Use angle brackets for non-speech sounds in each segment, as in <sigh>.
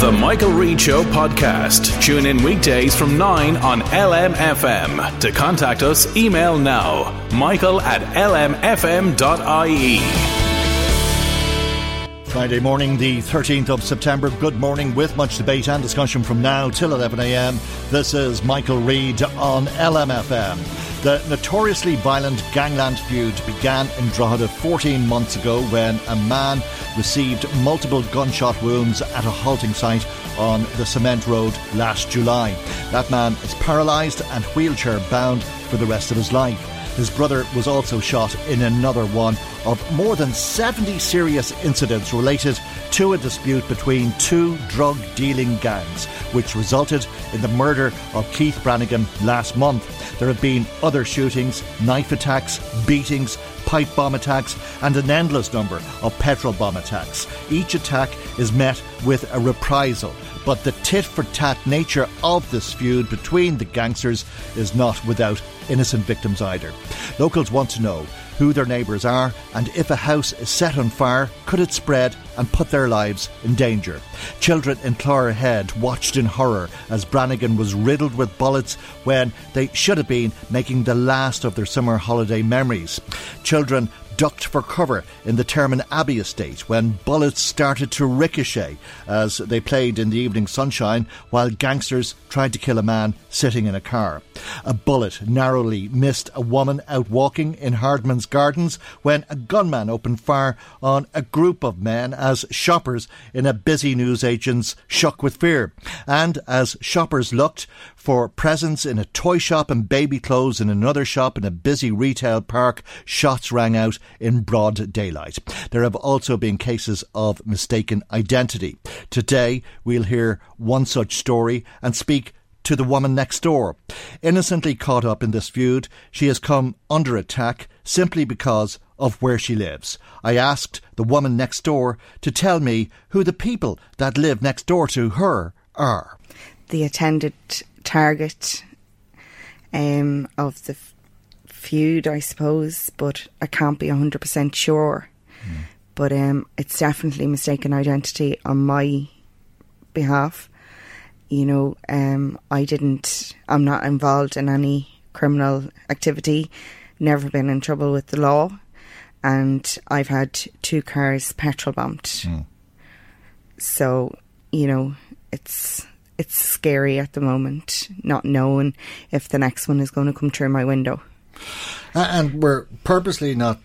The Michael Reade Show podcast. Tune in weekdays from 9 on LMFM. To contact us, email now michael at lmfm.ie. Friday morning, the 13th of September. Good morning with much debate and discussion from now till 11am. This is Michael Reade on LMFM. The notoriously violent gangland feud began in Drogheda 14 months ago when a man received multiple gunshot wounds at a halting site on the Cement Road last July. That man is paralysed and wheelchair bound for the rest of his life. His brother was also shot in another one of more than 70 serious incidents related to a dispute between two drug dealing gangs, which resulted in the murder of Keith Brannigan last month. There have been other shootings, knife attacks, beatings, pipe bomb attacks, and an endless number of petrol bomb attacks. Each attack is met with a reprisal. But the tit for tat nature of this feud between the gangsters is not without innocent victims either. Locals want to know who their neighbours are and if a house is set on fire, could it spread and put their lives in danger? Children in Clogherhead watched in horror as Brannigan was riddled with bullets when they should have been making the last of their summer holiday memories. Children ducked for cover in the Termon Abbey estate when bullets started to ricochet as they played in the evening sunshine while gangsters tried to kill a man sitting in a car. A bullet narrowly missed a woman out walking in Hardman's Gardens when a gunman opened fire on a group of men as shoppers in a busy newsagent's shook with fear. And as shoppers looked for presents in a toy shop and baby clothes in another shop in a busy retail park, shots rang out in broad daylight. There have also been cases of mistaken identity. Today, we'll hear one such story and speak to the woman next door. Innocently caught up in this feud, she has come under attack simply because of where she lives. I asked the woman next door to tell me who the people that live next door to her are. The attended target um, of the feud, I suppose, but I can't be 100% sure. Mm. But um, it's definitely mistaken identity on my behalf. You know, um, I didn't, I'm not involved in any criminal activity, never been in trouble with the law, and I've had two cars petrol bombed. Mm. So, you know, it's it's scary at the moment, not knowing if the next one is going to come through my window. And we're purposely not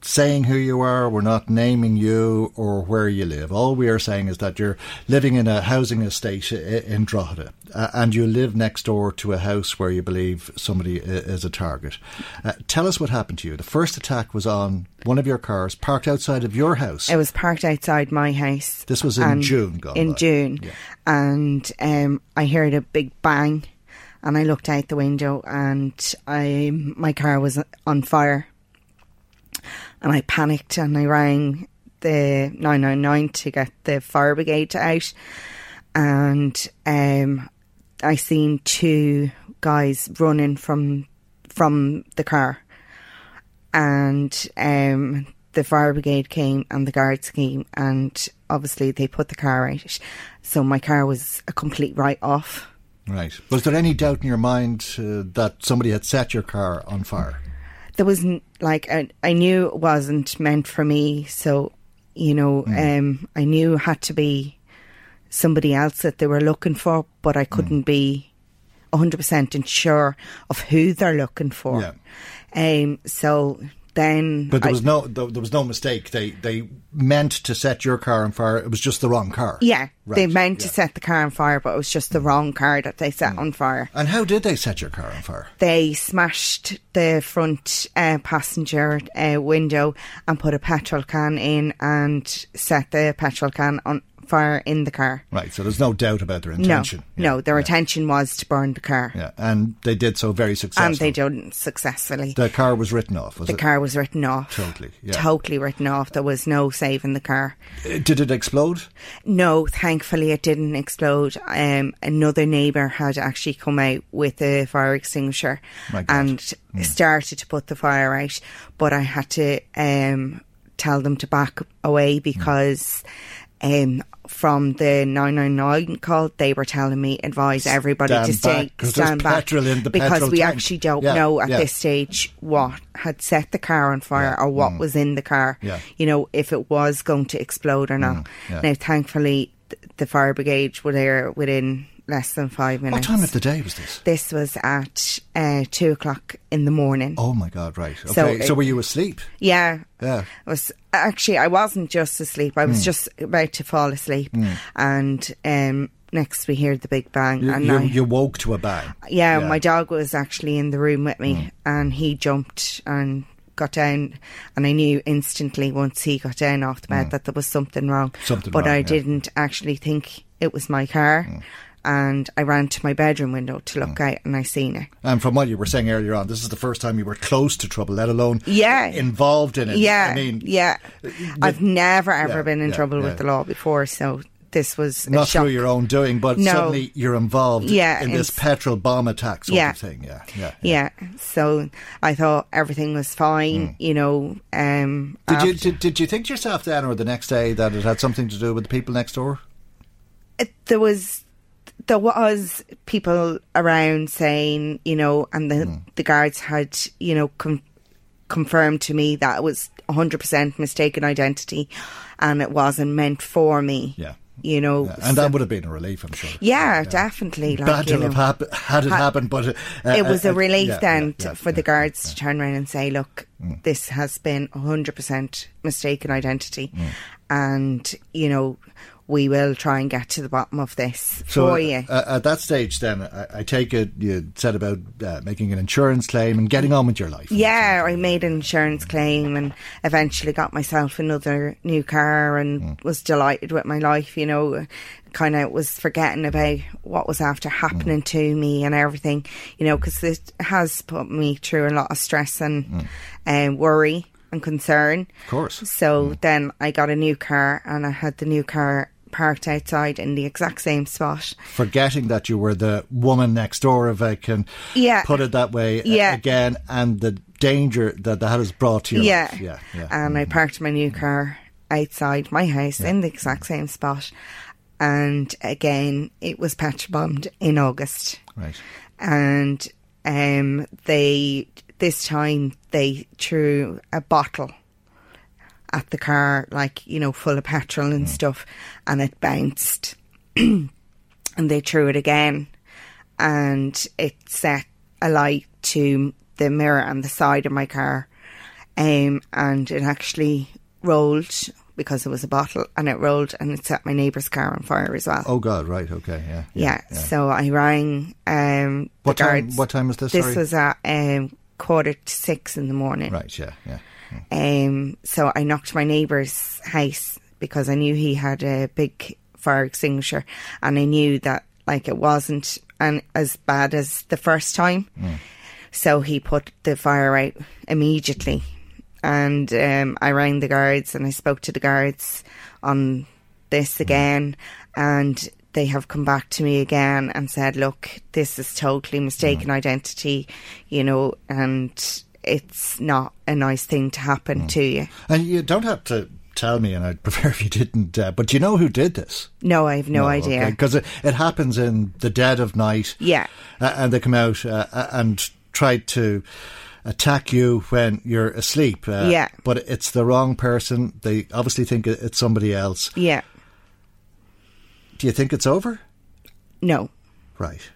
saying who you are, we're not naming you or where you live. All we are saying is that you're living in a housing estate in Drogheda uh, and you live next door to a house where you believe somebody is a target. Uh, tell us what happened to you. The first attack was on one of your cars parked outside of your house. It was parked outside my house. This was in June, In by. June. Yeah. And um, I heard a big bang and I looked out the window and I my car was on fire. And I panicked and I rang the 999 to get the fire brigade out. And um, I seen two guys running from from the car. And um, the fire brigade came and the guards came and obviously they put the car out. So my car was a complete write off. Right. Was there any doubt in your mind uh, that somebody had set your car on fire? There wasn't like I, I knew it wasn't meant for me. So you know, Mm. um, I knew it had to be somebody else that they were looking for, but Mm. I couldn't be hundred percent sure of who they're looking for. Yeah. Um. So then, But there I- was no there, was no mistake. They they meant to set your car on fire. It was just the wrong car. yeah, they meant to yeah. Mm. set the car on fire, but it was just the wrong car that they set on fire. And how did they set your car on fire? they smashed the front uh, passenger uh, window and put a petrol can in and set the petrol can on fire in the car. Right. So there's no doubt about their intention. No, Yeah, no, their yeah, intention was to burn the car, Yeah, and they did so very successfully. and they done successfully. The car was written off. Was the it? car was written off. Totally, yeah. Totally written off. There was no saving the car. Uh, Did it explode? No, thankfully it didn't explode. Um, another neighbour had actually come out with a fire extinguisher God. Hmm. and started to put the fire out, but I had to um, tell them to back away because um, from the 999 call, they were telling me advise everybody Stand to stay back, stand back petrol in the because we tank. actually don't Yeah, know at yeah. this stage what had set the car on fire Yeah, or what mm. was in the car. You know, if it was going to explode or not. Mm. Now, thankfully, th- the fire brigade were there within less than five minutes. What time of the day was this? This was at uh, two o'clock in the morning. Oh my God! Right. Okay. So So, were you asleep? Yeah. Yeah. I was actually I wasn't just asleep. I was hmm. just about to fall asleep, hmm. and um, next we hear the big bang, You, and you, I, you woke to a bang. yeah, my dog was actually in the room with me, hmm. and he jumped and got down, and I knew instantly once he got down off the bed that there was something wrong. Something but wrong, I yeah. didn't actually think it was my car, and I ran to my bedroom window to look out, and I seen it. And from what you were saying earlier on, this is the first time you were close to trouble, let alone Yeah. involved in it. Yeah, I mean, yeah. I've never ever yeah, been in yeah, trouble yeah. with the law before, so this was not through your own doing, but No. suddenly you're involved Yeah, in this petrol bomb attack sort Yeah. of thing. Yeah, yeah. Yeah, so I thought everything was fine, you know. Um. Did you did, did you think to yourself then, or the next day, that it had something to do with the people next door? it- there was there was people around saying, you know, and the Hmm. the guards had, you know, com- confirmed to me that it was 100% mistaken identity and it wasn't meant for me. Yeah. You know, Yeah, and so- that would have been a relief, I'm sure. yeah, definitely. Like, Bad to have hap- had it Ha- happened, but uh, it was uh, a relief yeah, then yeah, to, yeah, for the yeah. Mm. guards to turn around and say, look, this has been 100% mistaken identity. Mm. And, you know, we will try and get to the bottom of this So for you. uh, at that stage, then I, I take it you said about uh, making an insurance claim and getting on with your life. yeah, I made an insurance claim and eventually got myself another new car and Mm. was delighted with my life, you know. Kind of was forgetting about what was after happening to me and everything, you know, because it has put me through a lot of stress and um, worry and concern. Of course. So then I got a new car and I had the new car parked outside in the exact same spot. Forgetting that you were the woman next door, if I can Yeah. put it that way, Yeah. again, and the danger that that has brought to your yeah. Yeah, yeah. And I parked my new car outside my house in the exact same spot. And again, it was patch bombed in August. Right. And um, they, this time, they threw a bottle at the car, like, you know, full of petrol and stuff, and it bounced. <clears throat> and they threw it again, and it set a light to the mirror on the side of my car. Um, and it actually rolled because it was a bottle, and it rolled and it set my neighbour's car on fire as well. Oh God, right, okay, yeah. Yeah, so I rang um, What time- guards. what time was this, This sorry? was at um, quarter to six in the morning. Right, yeah, yeah. Um, so I knocked my neighbour's house because I knew he had a big fire extinguisher, and I knew that like it wasn't an, as bad as the first time. So he put the fire out immediately, and um, I rang the guards and I spoke to the guards on this again, and they have come back to me again and said, "Look, this is totally mistaken identity, you know, and." It's not a nice thing to happen to you. And you don't have to tell me, and I'd <laughs> prefer if you didn't, uh, but you know who did this? No, I have no, idea. Because it, it happens in the dead of night. Yeah. Uh, and they come out uh, uh, and try to attack you when you're asleep. Uh, Yeah. But it's the wrong person. They obviously think it's somebody else. Yeah. Do you think it's over? No. Right.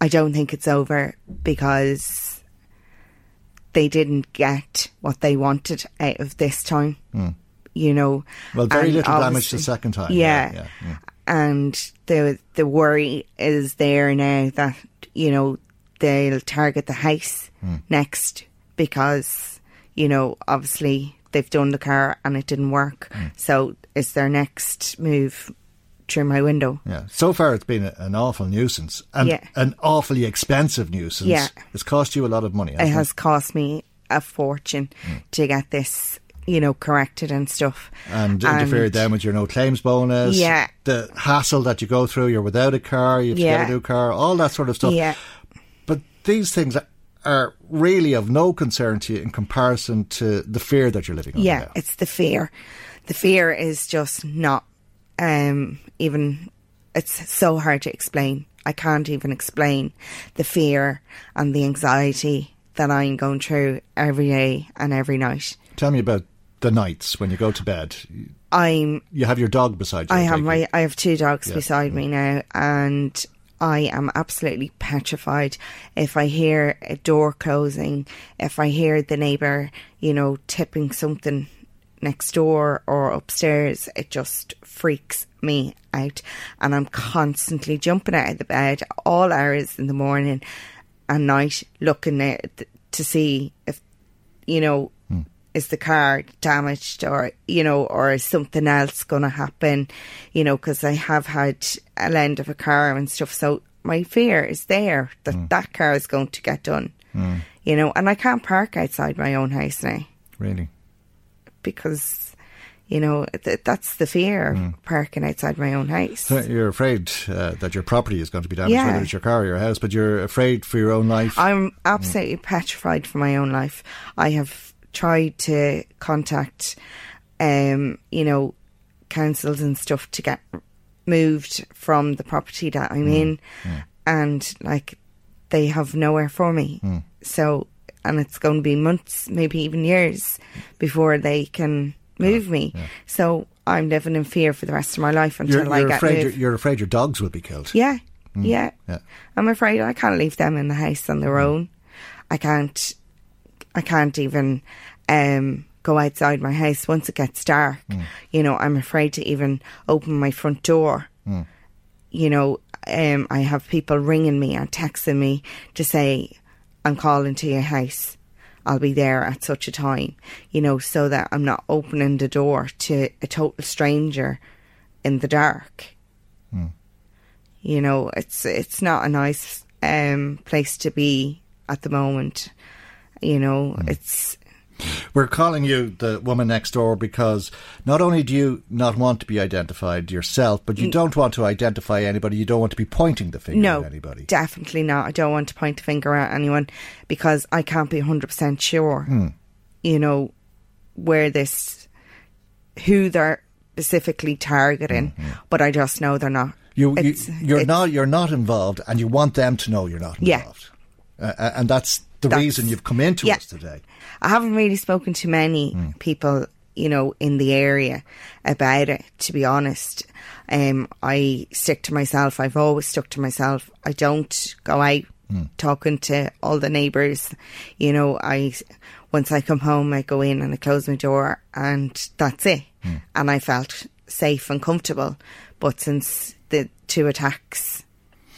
I don't think it's over because they didn't get what they wanted out of this time. You know. Well, very and little damage the second time. Yeah, Yeah, yeah, and the the worry is there now that you know they'll target the house Hmm. next because you know obviously they've done the car and it didn't work. Hmm. So it's their next move through my window. Yeah. So far, it's been an awful nuisance and Yeah. an awfully expensive nuisance. Yeah. It's cost you a lot of money. it has cost me a fortune Hmm. to get this, you know, corrected and stuff. And interfered then with your no claims bonus. Yeah. The hassle that you go through, you're without a car, you have to get a new car, all that sort of stuff. Yeah, But these things are- are really of no concern to you in comparison to the fear that you're living under yeah, now. it's the fear. The fear is just not um, even. It's so hard to explain. I can't even explain the fear and the anxiety that I'm going through every day and every night. Tell me about the nights when you go to bed. I'm You have your dog beside you. I have my it. I have two dogs Yeah. beside me now and I am absolutely petrified if I hear a door closing, if I hear the neighbour, you know, tipping something next door or upstairs, it just freaks me out. And I'm constantly jumping out of the bed all hours in the morning and night looking at to see if you know, hmm. is the car damaged or, you know, or is something else going to happen, you know, because I have had a lend of a car and stuff. So my fear is there that hmm. that car is going to get done, hmm. you know, and I can't park outside my own house now Really? because, you know, th- that's the fear of mm. parking outside my own house. So you're afraid uh, that your property is going to be damaged, Yeah. whether it's your car or your house, but you're afraid for your own life. I'm mm. absolutely petrified for my own life. I have tried to contact, um, you know, councils and stuff to get moved from the property that I'm mm. in, and like they have nowhere for me. So, and it's going to be months, maybe even years, before they can move me. So I'm living in fear for the rest of my life until you're, I you're get afraid. You're, moved. you're afraid your dogs will be killed. Yeah, yeah. Yeah. I'm afraid I can't leave them in the house on their own. I can't. I can't even um, go outside my house once it gets dark. You know, I'm afraid to even open my front door. You know, um, I have people ringing me and texting me to say, "I'm calling to your house." I'll be there at such a time, you know, so that I'm not opening the door to a total stranger in the dark. You know it's it's not a nice um place to be at the moment you know. It's We're calling you the woman next door because not only do you not want to be identified yourself, but you don't want to identify anybody. You don't want to be pointing the finger no at anybody. definitely not i don't want to point a finger at anyone because i can't be 100% sure Hmm. you know where this who they're specifically targeting but i just know they're not You, you you're not you're not involved, and you want them to know you're not involved. Uh, uh, and that's the That's- reason you've come into yeah. us today. I haven't really spoken to many hmm. people, you know, in the area about it, to be honest. Um, I stick to myself. I've always stuck to myself. I don't go out hmm. talking to all the neighbours. You know, I, once I come home, I go in and I close my door and that's it. Hmm. And I felt safe and comfortable. But since the two attacks,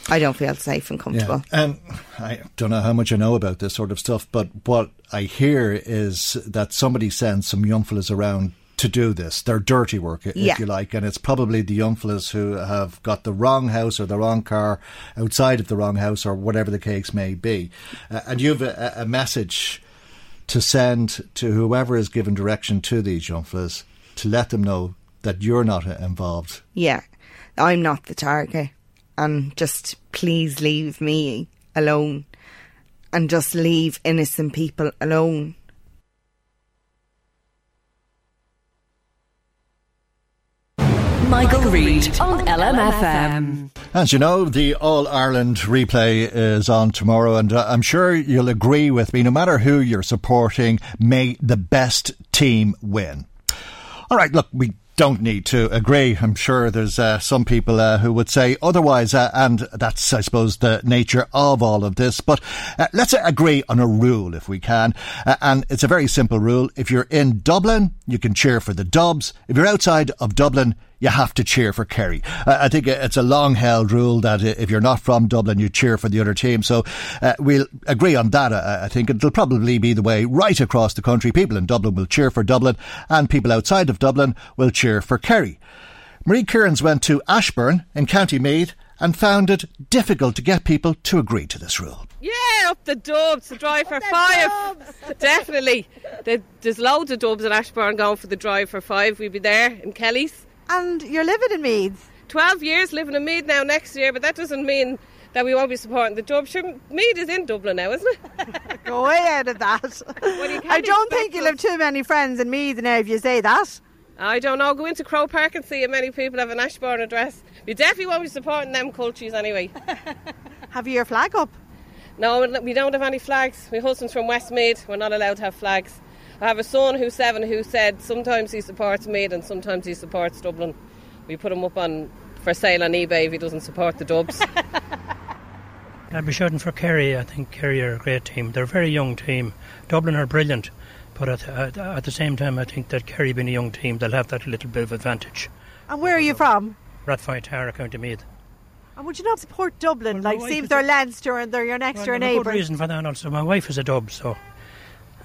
I don't feel safe and comfortable. Yeah. And I don't know how much I know about this sort of stuff, but what I hear is that somebody sends some young fellas around to do this, their dirty work, i- Yeah. if you like, and it's probably the young fellas who have got the wrong house or the wrong car outside of the wrong house or whatever the case may be. Uh, and you have a, a message to send to whoever is given direction to these young fellas to let them know that you're not involved. Yeah, I'm not the target. And just please leave me alone. And just leave innocent people alone. Michael, Reade on LMFM. As you know, the All Ireland replay is on tomorrow, and uh, I'm sure you'll agree with me. No matter who you're supporting, may the best team win. All right, look, we don't need to agree. I'm sure there's uh, some people uh, who would say otherwise, uh, and that's, I suppose, the nature of all of this. But uh, let's agree on a rule if we can. Uh, and it's a very simple rule. If you're in Dublin, you can cheer for the Dubs. If you're outside of Dublin, you have to cheer for Kerry. I think it's a long held rule that if you're not from Dublin, you cheer for the other team. So uh, we'll agree on that. I think it'll probably be the way right across the country. People in Dublin will cheer for Dublin, and people outside of Dublin will cheer for Kerry. Marie Kearns went to Ashbourne in County Meath and found it difficult to get people to agree to this rule. Yeah, up the dubs, the drive for five. <laughs> Definitely. There's loads of dubs in Ashbourne going for the drive for five. We'll be there in Kelly's. And you're living in Meath? 12 years living in Meath now next year, but that doesn't mean that we won't be supporting the Dubs. Sure, Meath is in Dublin now, isn't it? <laughs> Go way out of that. Well, I don't think you'll have too many friends in Meath now if you say that. I don't know. Go into Croke Park and see how many people have an Ashbourne address. We definitely won't be supporting them cultures anyway. <laughs> have you your flag up? No, we don't have any flags. My husband's from Westmeath. We're not allowed to have flags. I have a son who's seven who said sometimes he supports Meath and sometimes he supports Dublin. We put him up on for sale on eBay if he doesn't support the Dubs. <laughs> I'd be shouting for Kerry. I think Kerry are a great team. They're a very young team. Dublin are brilliant, but at, at, at the same time, I think that Kerry being a young team, they'll have that little bit of advantage. And where are you from? Rathfine Tara, County Meath. And would you not support Dublin? Well, like, see if they're Leinster and they're your next well, door neighbour. Good reason for that. Also, my wife is a Dub, so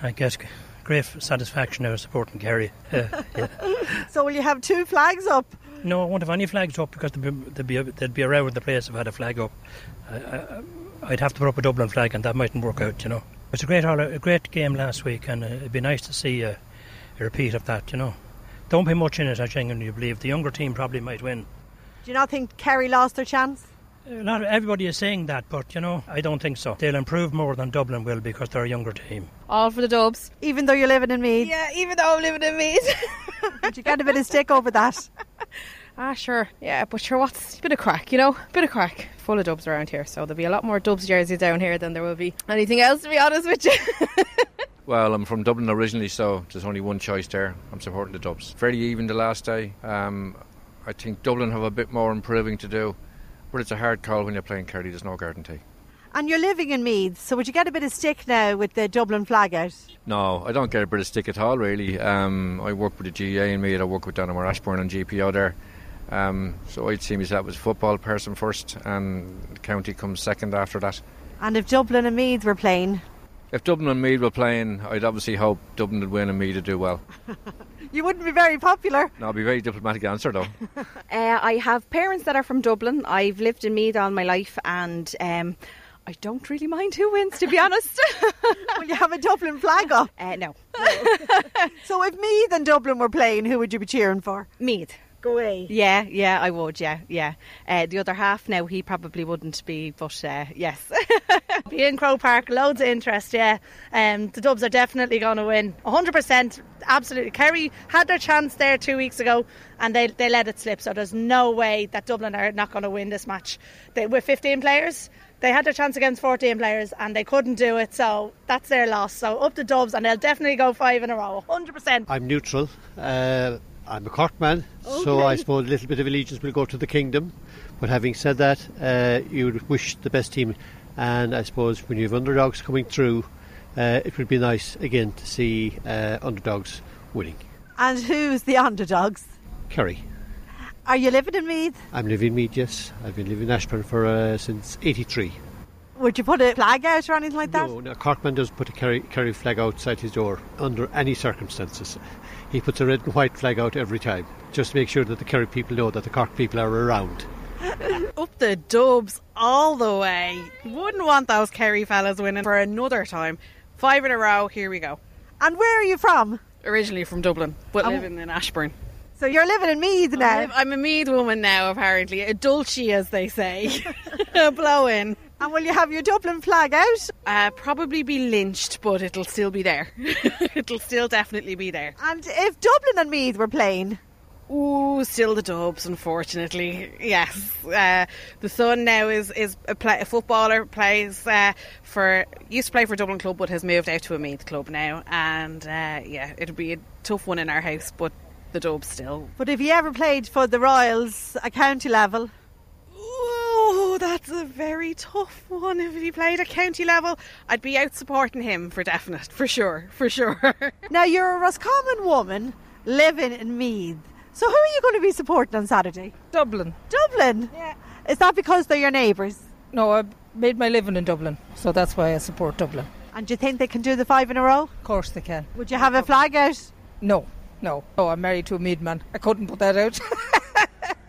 I guess great satisfaction now supporting Kerry. Uh, yeah. <laughs> so will you have two flags up? No, I won't have any flags up because they'd be, they'd be, they'd be around the place if I had a flag up. I, would have to put up a Dublin flag and that mightn't work out, you know. It was a great, a great game last week and uh, it'd be nice to see a, a repeat of that, you know. Don't be much in it, I genuinely believe. The younger team probably might win. Do you not think Kerry lost their chance? Not everybody is saying that, but you know, I don't think so. They'll improve more than Dublin will because they're a younger team. All for the Dubs. Even though you're living in Meath? Yeah, even though I'm living in Meath. <laughs> Did you get a bit of stick over that? <laughs> Ah, sure. Yeah, but sure, what's a bit of crack, you know? Bit of crack. Full of dubs around here, so there'll be a lot more dubs jerseys down here than there will be anything else, to be honest with you. <laughs> well, I'm from Dublin originally, so there's only one choice there. I'm supporting the dubs. Fairly even the last day. Um, I think Dublin have a bit more improving to do. But it's a hard call when you're playing Kerry, there's no guarantee. And you're living in Meath, so would you get a bit of stick now with the Dublin flag out? No, I don't get a bit of stick at all, really. Um, I work with the GAA in Meath, I work with Donaghmore Ashbourne and GPO there. Um, so I'd see myself as a football person first, and county comes second after that. And if Dublin and Meath were playing? If Dublin and Meath were playing, I'd obviously hope Dublin would win and Meath would do well. <laughs> You wouldn't be very popular. No, I'll be very diplomatic answer though. <laughs> uh, I have parents that are from Dublin. I've lived in Meath all my life, and um, I don't really mind who wins, to be honest. <laughs> Will you have a Dublin flag up? Uh, no. no. <laughs> so if Meath and Dublin were playing, who would you be cheering for? Meath. Go away. Yeah, yeah, I would. Yeah, yeah. Uh, the other half now, he probably wouldn't be, but uh, yes. <laughs> be in Croke Park, loads of interest. Yeah, um, the Dubs are definitely going to win, hundred percent. Absolutely. Kerry had their chance there two weeks ago, and they they let it slip. So there's no way that Dublin are not going to win this match. They, with 15 players, they had their chance against 14 players and they couldn't do it, so that's their loss. So up the Dubs, and they'll definitely go five in a row, 100%. I'm neutral. Uh, I'm a Cork man, okay. so I suppose a little bit of allegiance will go to the kingdom. But having said that, uh, you would wish the best team, and I suppose when you have underdogs coming through, uh, it would be nice again to see uh, underdogs winning. And who's the underdogs? Kerry. Are you living in Meath? I'm living in Meath, yes. I've been living in Ashbourne for uh, since '83. Would you put a flag out or anything like that? No, no Corkman doesn't put a Kerry, Kerry flag outside his door under any circumstances he puts a red and white flag out every time, just to make sure that the Kerry people know that the Cork people are around. <laughs> Up the dubs all the way. Wouldn't want those Kerry fellas winning for another time. Five in a row, here we go. And where are you from? Originally from Dublin, but um, living in Ashbourne. So you're living in Meath now? I'm a Meath woman now, apparently. A Dulce, as they say. <laughs> <laughs> Blow in. And will you have your Dublin flag out? Uh, probably be lynched, but it'll still be there. <laughs> it'll still definitely be there. And if Dublin and Meath were playing? Ooh, still the Dubs, unfortunately. Yes, uh, the son now is is a, play, a footballer. Plays uh, for used to play for Dublin club, but has moved out to a Meath club now. And uh, yeah, it'll be a tough one in our house, but the Dubs still. But if he ever played for the Royals at county level, Oh, that's a very tough one. If he played at county level, I'd be out supporting him for definite, for sure, for sure. <laughs> now you're a Roscommon woman living in Meath. So who are you going to be supporting on Saturday? Dublin. Dublin? Yeah. Is that because they're your neighbours? No, I made my living in Dublin, so that's why I support Dublin. And do you think they can do the five in a row? Of course they can. Would you have a flag out? No, no. Oh, I'm married to a Meath man. I couldn't put that out. <laughs>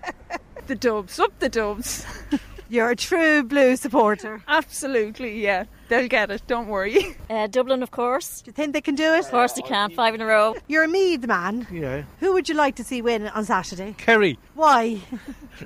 the Dubs, up the Dubs. <laughs> You're a true blue supporter. Absolutely, yeah. They'll get it, don't worry. <laughs> Uh, Dublin, of course. Do you think they can do it? Of course they can, five in a row. You're a Meath man. Yeah. Who would you like to see win on Saturday? Kerry. Why?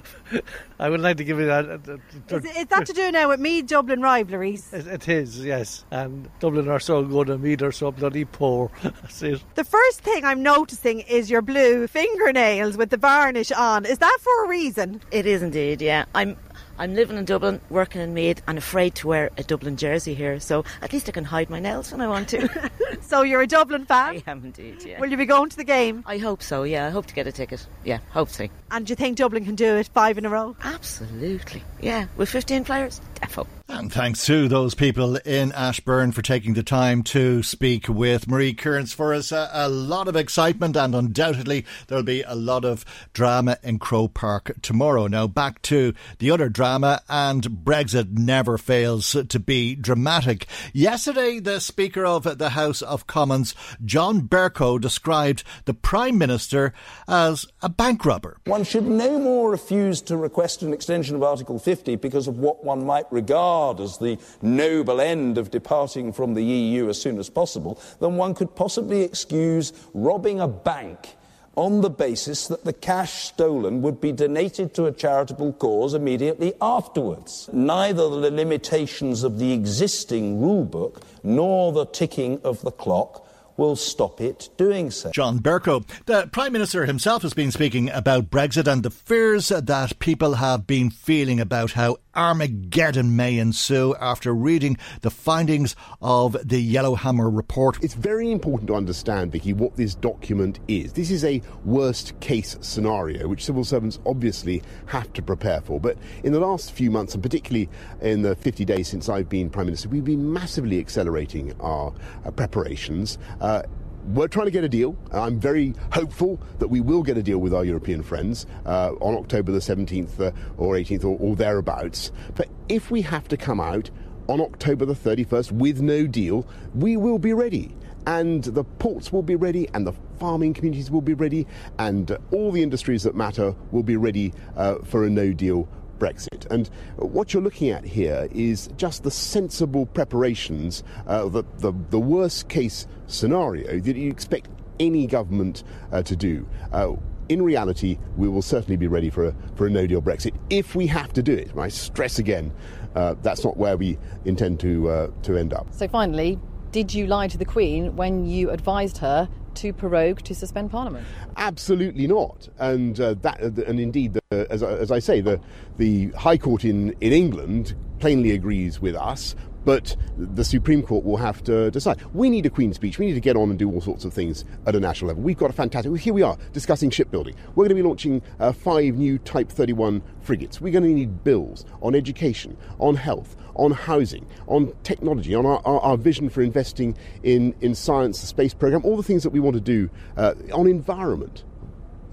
<laughs> I would like to give it a. a, a is, is, that to do now with Meath Dublin rivalries? It, it is, yes. And Dublin are so good and Meath are so bloody poor. <laughs> That's it. The first thing I'm noticing is your blue fingernails with the varnish on. Is that for a reason? It is indeed, yeah. I'm I'm living in Dublin, working in Meath, and afraid to wear a Dublin jersey here. So at least I can hide my nails when I want to. <laughs> so you're a Dublin fan? I am indeed. Yeah. Will you be going to the game? I hope so. Yeah, I hope to get a ticket. Yeah, hope so. And do you think Dublin can do it five in a row? Absolutely. Yeah, with 15 players, defo. And thanks to those people in Ashbourne for taking the time to speak with Marie Kearns for us. A, a lot of excitement, and undoubtedly there'll be a lot of drama in Croke Park tomorrow. Now, back to the other drama, and Brexit never fails to be dramatic. Yesterday, the Speaker of the House of Commons, John Bercow, described the Prime Minister as a bank robber. One should no more refuse to request an extension of Article 50 because of what one might regard as the noble end of departing from the EU as soon as possible, then one could possibly excuse robbing a bank on the basis that the cash stolen would be donated to a charitable cause immediately afterwards. Neither the limitations of the existing rulebook nor the ticking of the clock will stop it doing so. John Bercow. The Prime Minister himself has been speaking about Brexit and the fears that people have been feeling about how Armageddon may ensue after reading the findings of the Yellowhammer report. It's very important to understand, Vicky, what this document is. This is a worst case scenario, which civil servants obviously have to prepare for. But in the last few months, and particularly in the 50 days since I've been Prime Minister, we've been massively accelerating our uh, preparations. Uh, we're trying to get a deal. I'm very hopeful that we will get a deal with our European friends uh, on October the 17th uh, or 18th or, or thereabouts. But if we have to come out on October the 31st with no deal, we will be ready. And the ports will be ready, and the farming communities will be ready, and all the industries that matter will be ready uh, for a no deal Brexit. And what you're looking at here is just the sensible preparations, uh, the, the, the worst case scenario that you expect any government uh, to do. Uh, in reality, we will certainly be ready for a, for a no deal Brexit if we have to do it. I stress again, uh, that's not where we intend to, uh, to end up. So, finally, did you lie to the Queen when you advised her to prorogue to suspend Parliament? Absolutely not. And uh, that, uh, and indeed, the, as, as I say, the the High Court in in England plainly agrees with us. But the Supreme Court will have to decide. We need a Queen's speech. We need to get on and do all sorts of things at a national level. We've got a fantastic. Here we are discussing shipbuilding. We're going to be launching uh, five new Type 31 frigates. We're going to need bills on education, on health, on housing, on technology, on our, our, our, vision for investing in, in science, the space program, all the things that we want to do uh, on environment.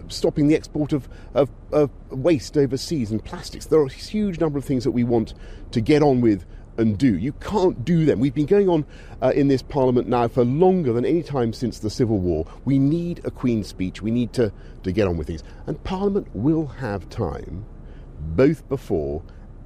Stopping the export of, of, of waste overseas and plastics. There are a huge number of things that we want to get on with and do. You can't do them. We've been going on uh, in this Parliament now for longer than any time since the Civil War. We need a Queen's speech. We need to, to get on with things. And Parliament will have time, both before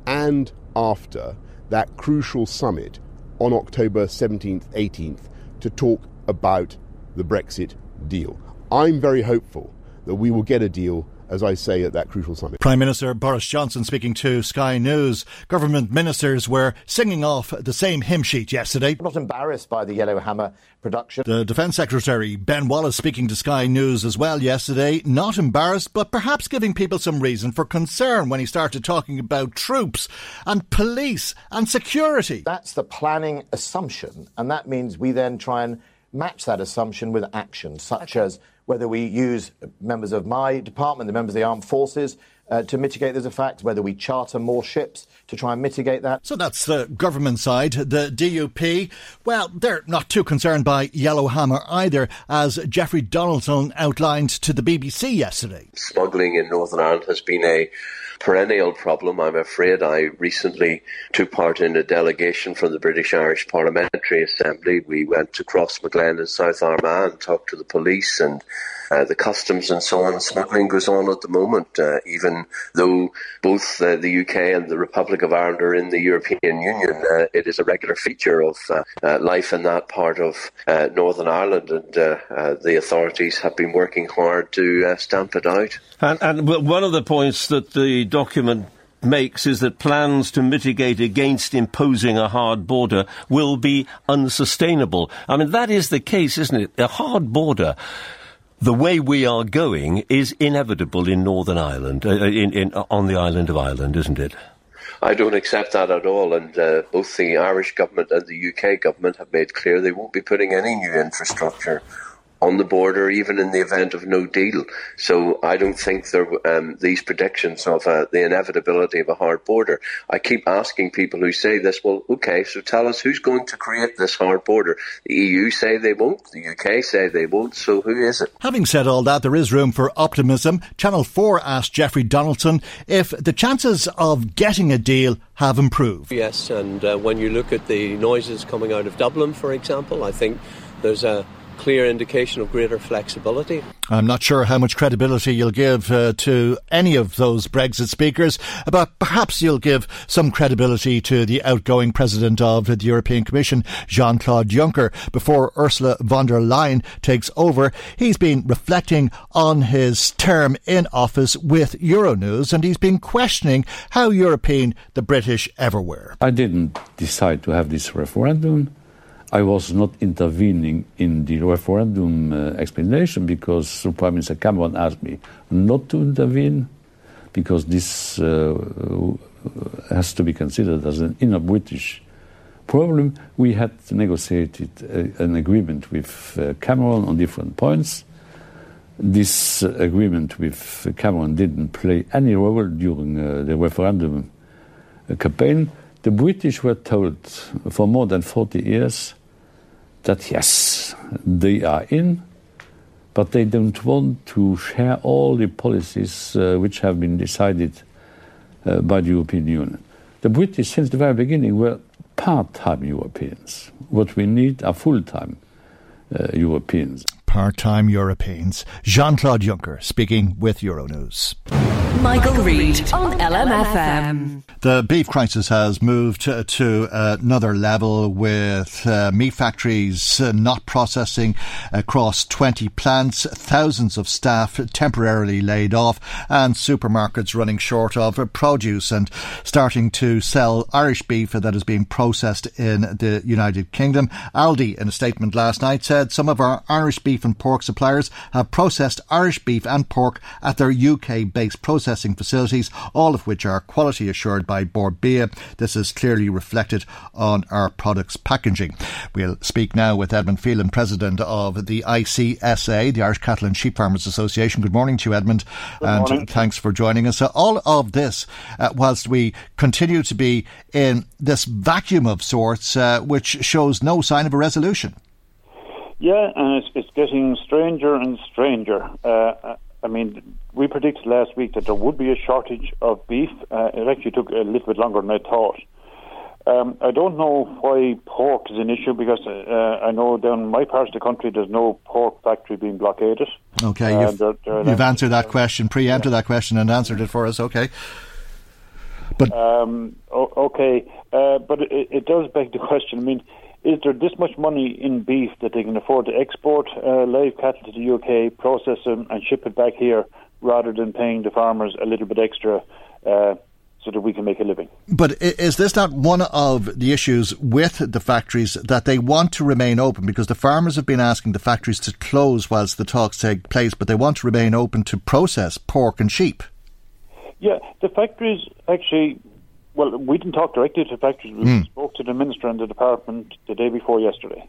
and after that crucial summit on October 17th, 18th to talk about the Brexit deal. I'm very hopeful that we will get a deal as I say, at that crucial summit. Prime Minister Boris Johnson speaking to Sky News. Government ministers were singing off the same hymn sheet yesterday. I'm not embarrassed by the Yellowhammer production. The Defence Secretary Ben Wallace speaking to Sky News as well yesterday. Not embarrassed, but perhaps giving people some reason for concern when he started talking about troops and police and security. That's the planning assumption, and that means we then try and match that assumption with action, such as whether we use members of my department, the members of the armed forces, uh, to mitigate those effects, whether we charter more ships to try and mitigate that. So that's the government side. The DUP, well, they're not too concerned by Yellowhammer either, as Jeffrey Donaldson outlined to the BBC yesterday. Smuggling in Northern Ireland has been a perennial problem, I'm afraid. I recently took part in a delegation from the British Irish Parliamentary Assembly. We went to Crossmaglen in South Armagh and talked to the police and uh, the customs and so on. Smuggling goes on at the moment, uh, even though both uh, the UK and the Republic of Ireland are in the European Union. Uh, it is a regular feature of uh, uh, life in that part of Northern Ireland, and the authorities have been working hard to stamp it out. And, and one of the points that the document makes is that plans to mitigate against imposing a hard border will be unsustainable. I mean, that is the case, isn't it? A hard border the way we are going is inevitable in Northern Ireland, uh, in, in, on the island of Ireland, isn't it? I don't accept that at all. And uh, both the Irish government and the UK government have made clear they won't be putting any new infrastructure on the border, even in the event of no deal. So I don't think there, um, these predictions of uh, the inevitability of a hard border. I keep asking people who say this, well, okay, so tell us who's going to create this hard border. The EU say they won't, the UK say they won't, so who is it? Having said all that, there is room for optimism. Channel 4 asked Jeffrey Donaldson if the chances of getting a deal have improved. Yes, and uh, when you look at the noises coming out of Dublin, for example, I think there's a clear indication of greater flexibility. I'm not sure how much credibility you'll give uh, to any of those Brexit speakers, but perhaps you'll give some credibility to the outgoing president of the European Commission, Jean Claude Juncker. Before Ursula von der Leyen takes over, he's been reflecting on his term in office with Euronews and he's been questioning how European the British ever were. I didn't decide to have this referendum. I was not intervening in the referendum uh, explanation because Prime Minister Cameron asked me not to intervene because this uh, has to be considered as an inner British problem. We had negotiated uh, an agreement with uh, Cameron on different points. This uh, agreement with Cameron didn't play any role during uh, the referendum campaign. The British were told for more than 40 years that yes, they are in, but they don't want to share all the policies uh, which have been decided uh, by the European Union. The British, since the very beginning, were part time Europeans. What we need are full time uh, Europeans. Part time Europeans. Jean Claude Juncker speaking with Euronews. Michael, Reade on LMFM. The beef crisis has moved to, to another level with uh, meat factories uh, not processing across 20 plants, thousands of staff temporarily laid off, and supermarkets running short of produce and starting to sell Irish beef that is being processed in the United Kingdom. Aldi, in a statement last night, said some of our Irish beef and pork suppliers have processed Irish beef and pork at their UK based processing processing facilities, all of which are quality assured by Bord Bia. This is clearly reflected on our products packaging. We'll speak now with Edmund Phelan, President of the ICSA, the Irish Cattle and Sheep Farmers Association. Good morning to you, Edmund, Good and morning. thanks for joining us. all of this, uh, whilst we continue to be in this vacuum of sorts, uh, which shows no sign of a resolution. Yeah, and it's, it's getting stranger and stranger. Uh, I mean, we predicted last week that there would be a shortage of beef. Uh, it actually took a little bit longer than I thought. Um, I don't know why pork is an issue because uh, I know down my part of the country there's no pork factory being blockaded. Okay, Uh, you've, they're- they're you've answered that question, preempted that question, and answered it for us. Okay. But um, okay, uh, but it, it does beg the <laughs> question. I mean, is there this much money in beef that they can afford to export uh, live cattle to the UK, process them, and ship it back here rather than paying the farmers a little bit extra uh, so that we can make a living? But is this not one of the issues with the factories that they want to remain open because the farmers have been asking the factories to close whilst the talks take place, but they want to remain open to process pork and sheep? Yeah, the factories actually well, we didn't talk directly to factories. We mm. spoke to the minister and the department the day before yesterday,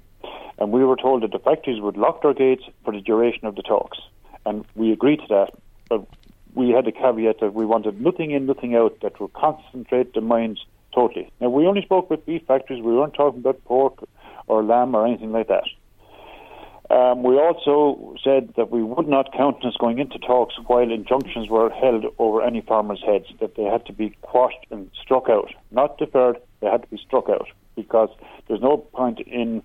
and we were told that the factories would lock their gates for the duration of the talks, and we agreed to that. But we had a caveat that we wanted nothing in, nothing out that would concentrate the minds totally. Now, we only spoke with beef factories. We weren't talking about pork or lamb or anything like that. Um, we also said that we would not countenance going into talks while injunctions were held over any farmers' heads, that they had to be quashed and struck out, not deferred, they had to be struck out, because there's no point in,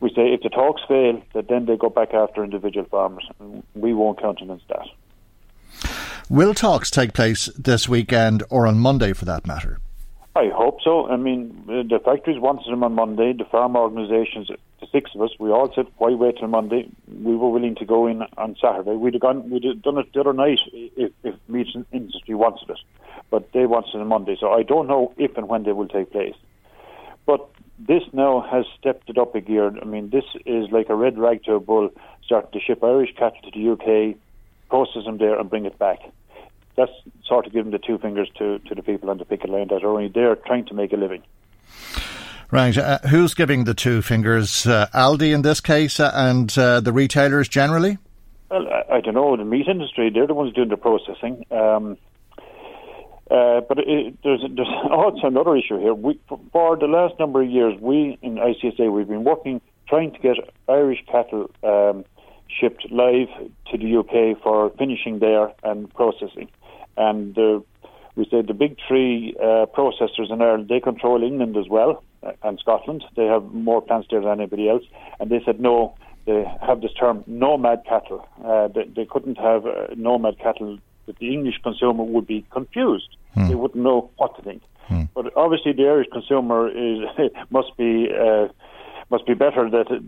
we say, if the talks fail, that then they go back after individual farmers. We won't countenance that. Will talks take place this weekend or on Monday for that matter? I hope so. I mean, the factories wanted them on Monday. The farm organisations, the six of us, we all said, "Why wait till Monday?" We were willing to go in on Saturday. We'd have gone, we'd have done it the other night if, if meat industry wanted it, but they wanted it on Monday. So I don't know if and when they will take place. But this now has stepped it up a gear. I mean, this is like a red rag to a bull, starting to ship Irish cattle to the UK, process them there, and bring it back that's sort of giving the two fingers to, to the people on the picket line that are only there trying to make a living. Right. Uh, who's giving the two fingers? Uh, Aldi in this case uh, and uh, the retailers generally? Well, I, don't know. The meat industry, they're the ones doing the processing. Um, uh, but it, there's, there's <laughs> also another issue here. We, for the last number of years, we in ICSA, we've been working, trying to get Irish cattle um, shipped live to the UK for finishing there and processing. And the, we said the big three uh, processors in Ireland, they control England as well uh, and Scotland. They have more plants there than anybody else. And they said no, they have this term nomad cattle. Uh, they, they, couldn't have uh, nomad cattle that the English consumer would be confused. Hmm. They wouldn't know what to think. Hmm. But obviously, the Irish consumer is <laughs> must be uh, must be better that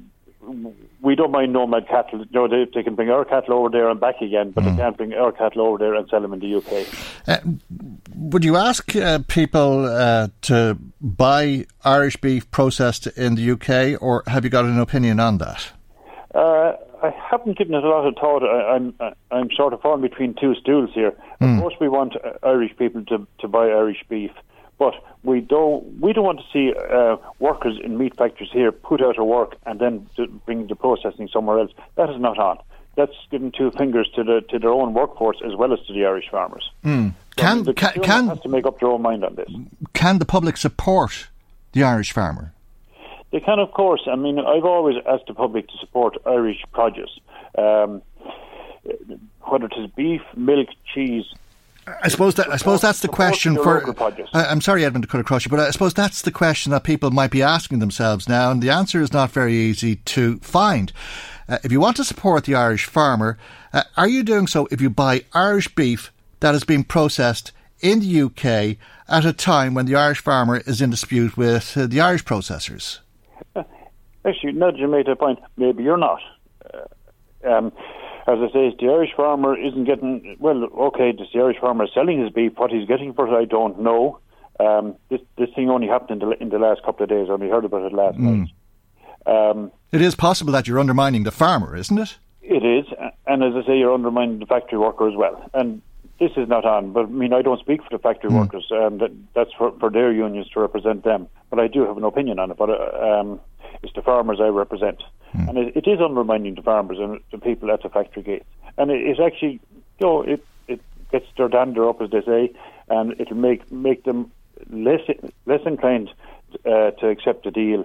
we don't mind nomad cattle. You know, they, they, can bring our cattle over there and back again, but mm. they hmm. can't bring our cattle over there and sell them in the UK. Uh, would you ask uh, people uh, to buy Irish beef processed in the UK, or have you got an opinion on that? Uh, I haven't given it a lot of thought. I, am I'm, I'm sort of falling between two stools here. Mm. Of course, we want Irish people to, to buy Irish beef. But we don't we don't want to see uh, workers in meat factories here put out of work and then bring the processing somewhere else. That is not on. That's giving two fingers to the to their own workforce as well as to the Irish farmers. Mm. Can, so can, can has to make up their own mind on this. Can the public support the Irish farmer? They can, of course. I mean, I've always asked the public to support Irish produce, um, whether it is beef, milk, cheese, I suppose that I suppose that's the question for. I, am sorry, Edmund, to cut across you, but I suppose that's the question that people might be asking themselves now, and the answer is not very easy to find. Uh, if you want to support the Irish farmer, uh, are you doing so if you buy Irish beef that has been processed in the UK at a time when the Irish farmer is in dispute with uh, the Irish processors? <laughs> Actually, now that you made a point, maybe you're not. Uh, um, as I say, the Irish farmer isn't getting well. Okay, the Irish farmer selling his beef. What he's getting for it, I don't know. Um, this this thing only happened in the, in the last couple of days. I only heard about it last mm. night. Um, it is possible that you're undermining the farmer, isn't it? It is, and as I say, you're undermining the factory worker as well. And this is not on, but I mean, I don't speak for the factory mm. workers. Um, that, that's for, for their unions to represent them. But I do have an opinion on it. But uh, um, it's the farmers I represent. Mm. And it, it is undermining the farmers and the people at the factory gates. And it, it's actually, you know, it, it gets their dander up, as they say, and it'll make, make them less, less inclined uh, to accept the deal.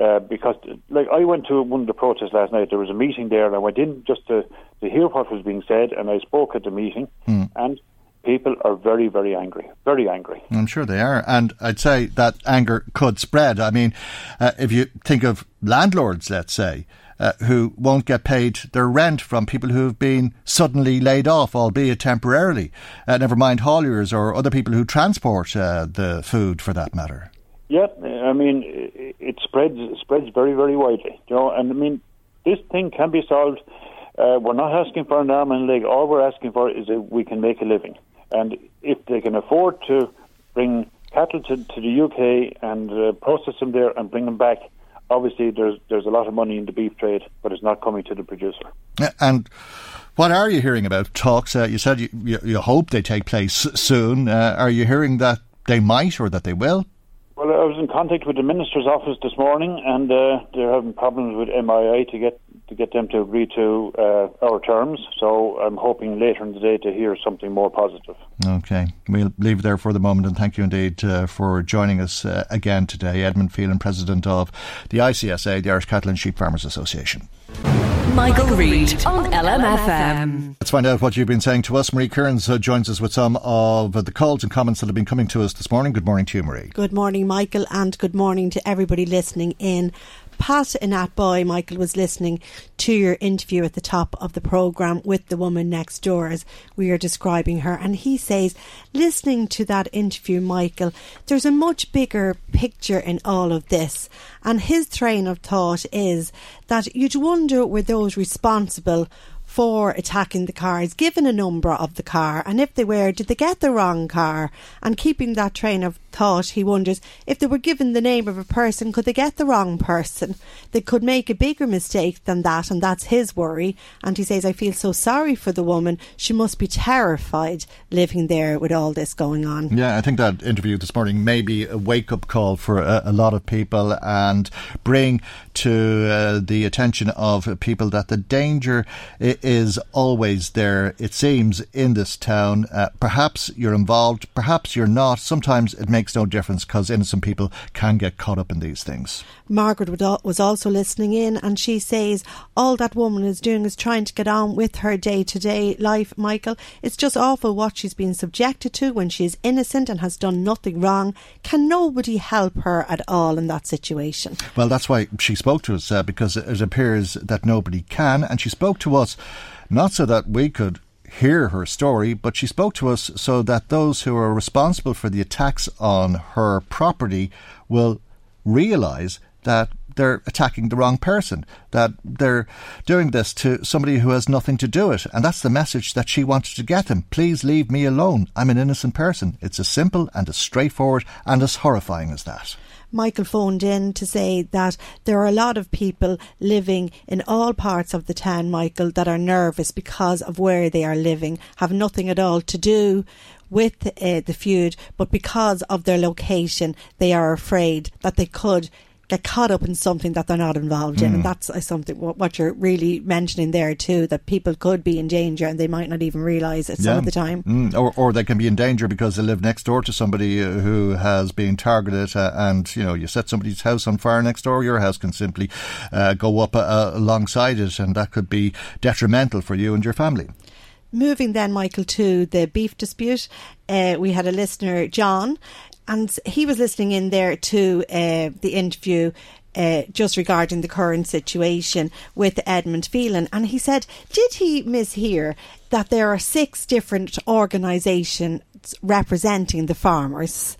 Uh, because, like, I went to one of the protests last night. There was a meeting there, and I went in just to, to hear what was being said, and I spoke at the meeting. Mm. And people are very, very angry, very angry. I'm sure they are. And I'd say that anger could spread. I mean, uh, if you think of landlords, let's say, uh, who won't get paid their rent from people who've been suddenly laid off, albeit temporarily, uh, never mind hauliers or other people who transport uh, the food for that matter. Yeah, I mean, it spreads spreads very very widely. You know, and I mean, this thing can be solved. Uh, we're not asking for an arm and a leg. All we're asking for is that we can make a living. And if they can afford to bring cattle to, to the UK and uh, process them there and bring them back, obviously there's there's a lot of money in the beef trade, but it's not coming to the producer. And what are you hearing about talks? Uh, you said you, you, you, hope they take place soon. Uh, are you hearing that they might or that they will? Well, I was in contact with the minister's office this morning, and uh, they're having problems with MII to get to get them to agree to uh, our terms. So I'm hoping later in the day to hear something more positive. Okay, we'll leave it there for the moment, and thank you indeed uh, for joining us uh, again today, Edmund Phelan, president of the ICSA, the Irish Cattle and Sheep Farmers Association. Michael, Reade on LMFM. Let's find out what you've been saying to us. Marie Kearns uh, joins us with some of the calls and comments that have been coming to us this morning. Good morning to you, Marie. Good morning, Michael, and good morning to everybody listening in. Pat in that Boy, Michael, was listening to your interview at the top of the programme with the woman next door as we are describing her. And he says, listening to that interview, Michael, there's a much bigger picture in all of this. And his train of thought is that you'd wonder were those responsible for attacking the cars, given a number of the car, and if they were, did they get the wrong car? And keeping that train of thought, he wonders if they were given the name of a person, could they get the wrong person? They could make a bigger mistake than that, and that's his worry. And he says, I feel so sorry for the woman. She must be terrified living there with all this going on. Yeah, I think that interview this morning may be a wake up call for a, a lot of people and bring to uh, the attention of people that the danger is always there, it seems, in this town. Uh, perhaps you're involved, perhaps you're not. Sometimes it makes no difference because innocent people can get caught up in these things. Margaret was also listening in, and she says all that woman is doing is trying to get on with her day to day life, Michael. It's just awful what she's been subjected to when she is innocent and has done nothing wrong. Can nobody help her at all in that situation? Well, that's why she spoke to us, uh, because it appears that nobody can, and she spoke to us not so that we could hear her story, but she spoke to us so that those who are responsible for the attacks on her property will realise that they're attacking the wrong person, that they're doing this to somebody who has nothing to do it. And that's the message that she wanted to get them. Please leave me alone. I'm an innocent person. It's as simple and as straightforward and as horrifying as that. Michael phoned in to say that there are a lot of people living in all parts of the town, Michael, that are nervous because of where they are living, have nothing at all to do with uh, the feud, but because of their location, they are afraid that they could get caught up in something that they're not involved mm. in. And hmm. that's uh, something what what, you're really mentioning there too, that people could be in danger and they might not even realise it yeah. some of the time. Mm. Or, or they can be in danger because they live next door to somebody uh, who has been targeted uh, and, you know, you set somebody's house on fire next door, your house can simply uh, go up uh, alongside it and that could be detrimental for you and your family. Moving then, Michael, to the beef dispute, uh, we had a listener, John, and he was listening in there to uh, the interview uh, just regarding the current situation with Edmund Phelan. And he said, Did he mishear that there are six different organisations representing the farmers?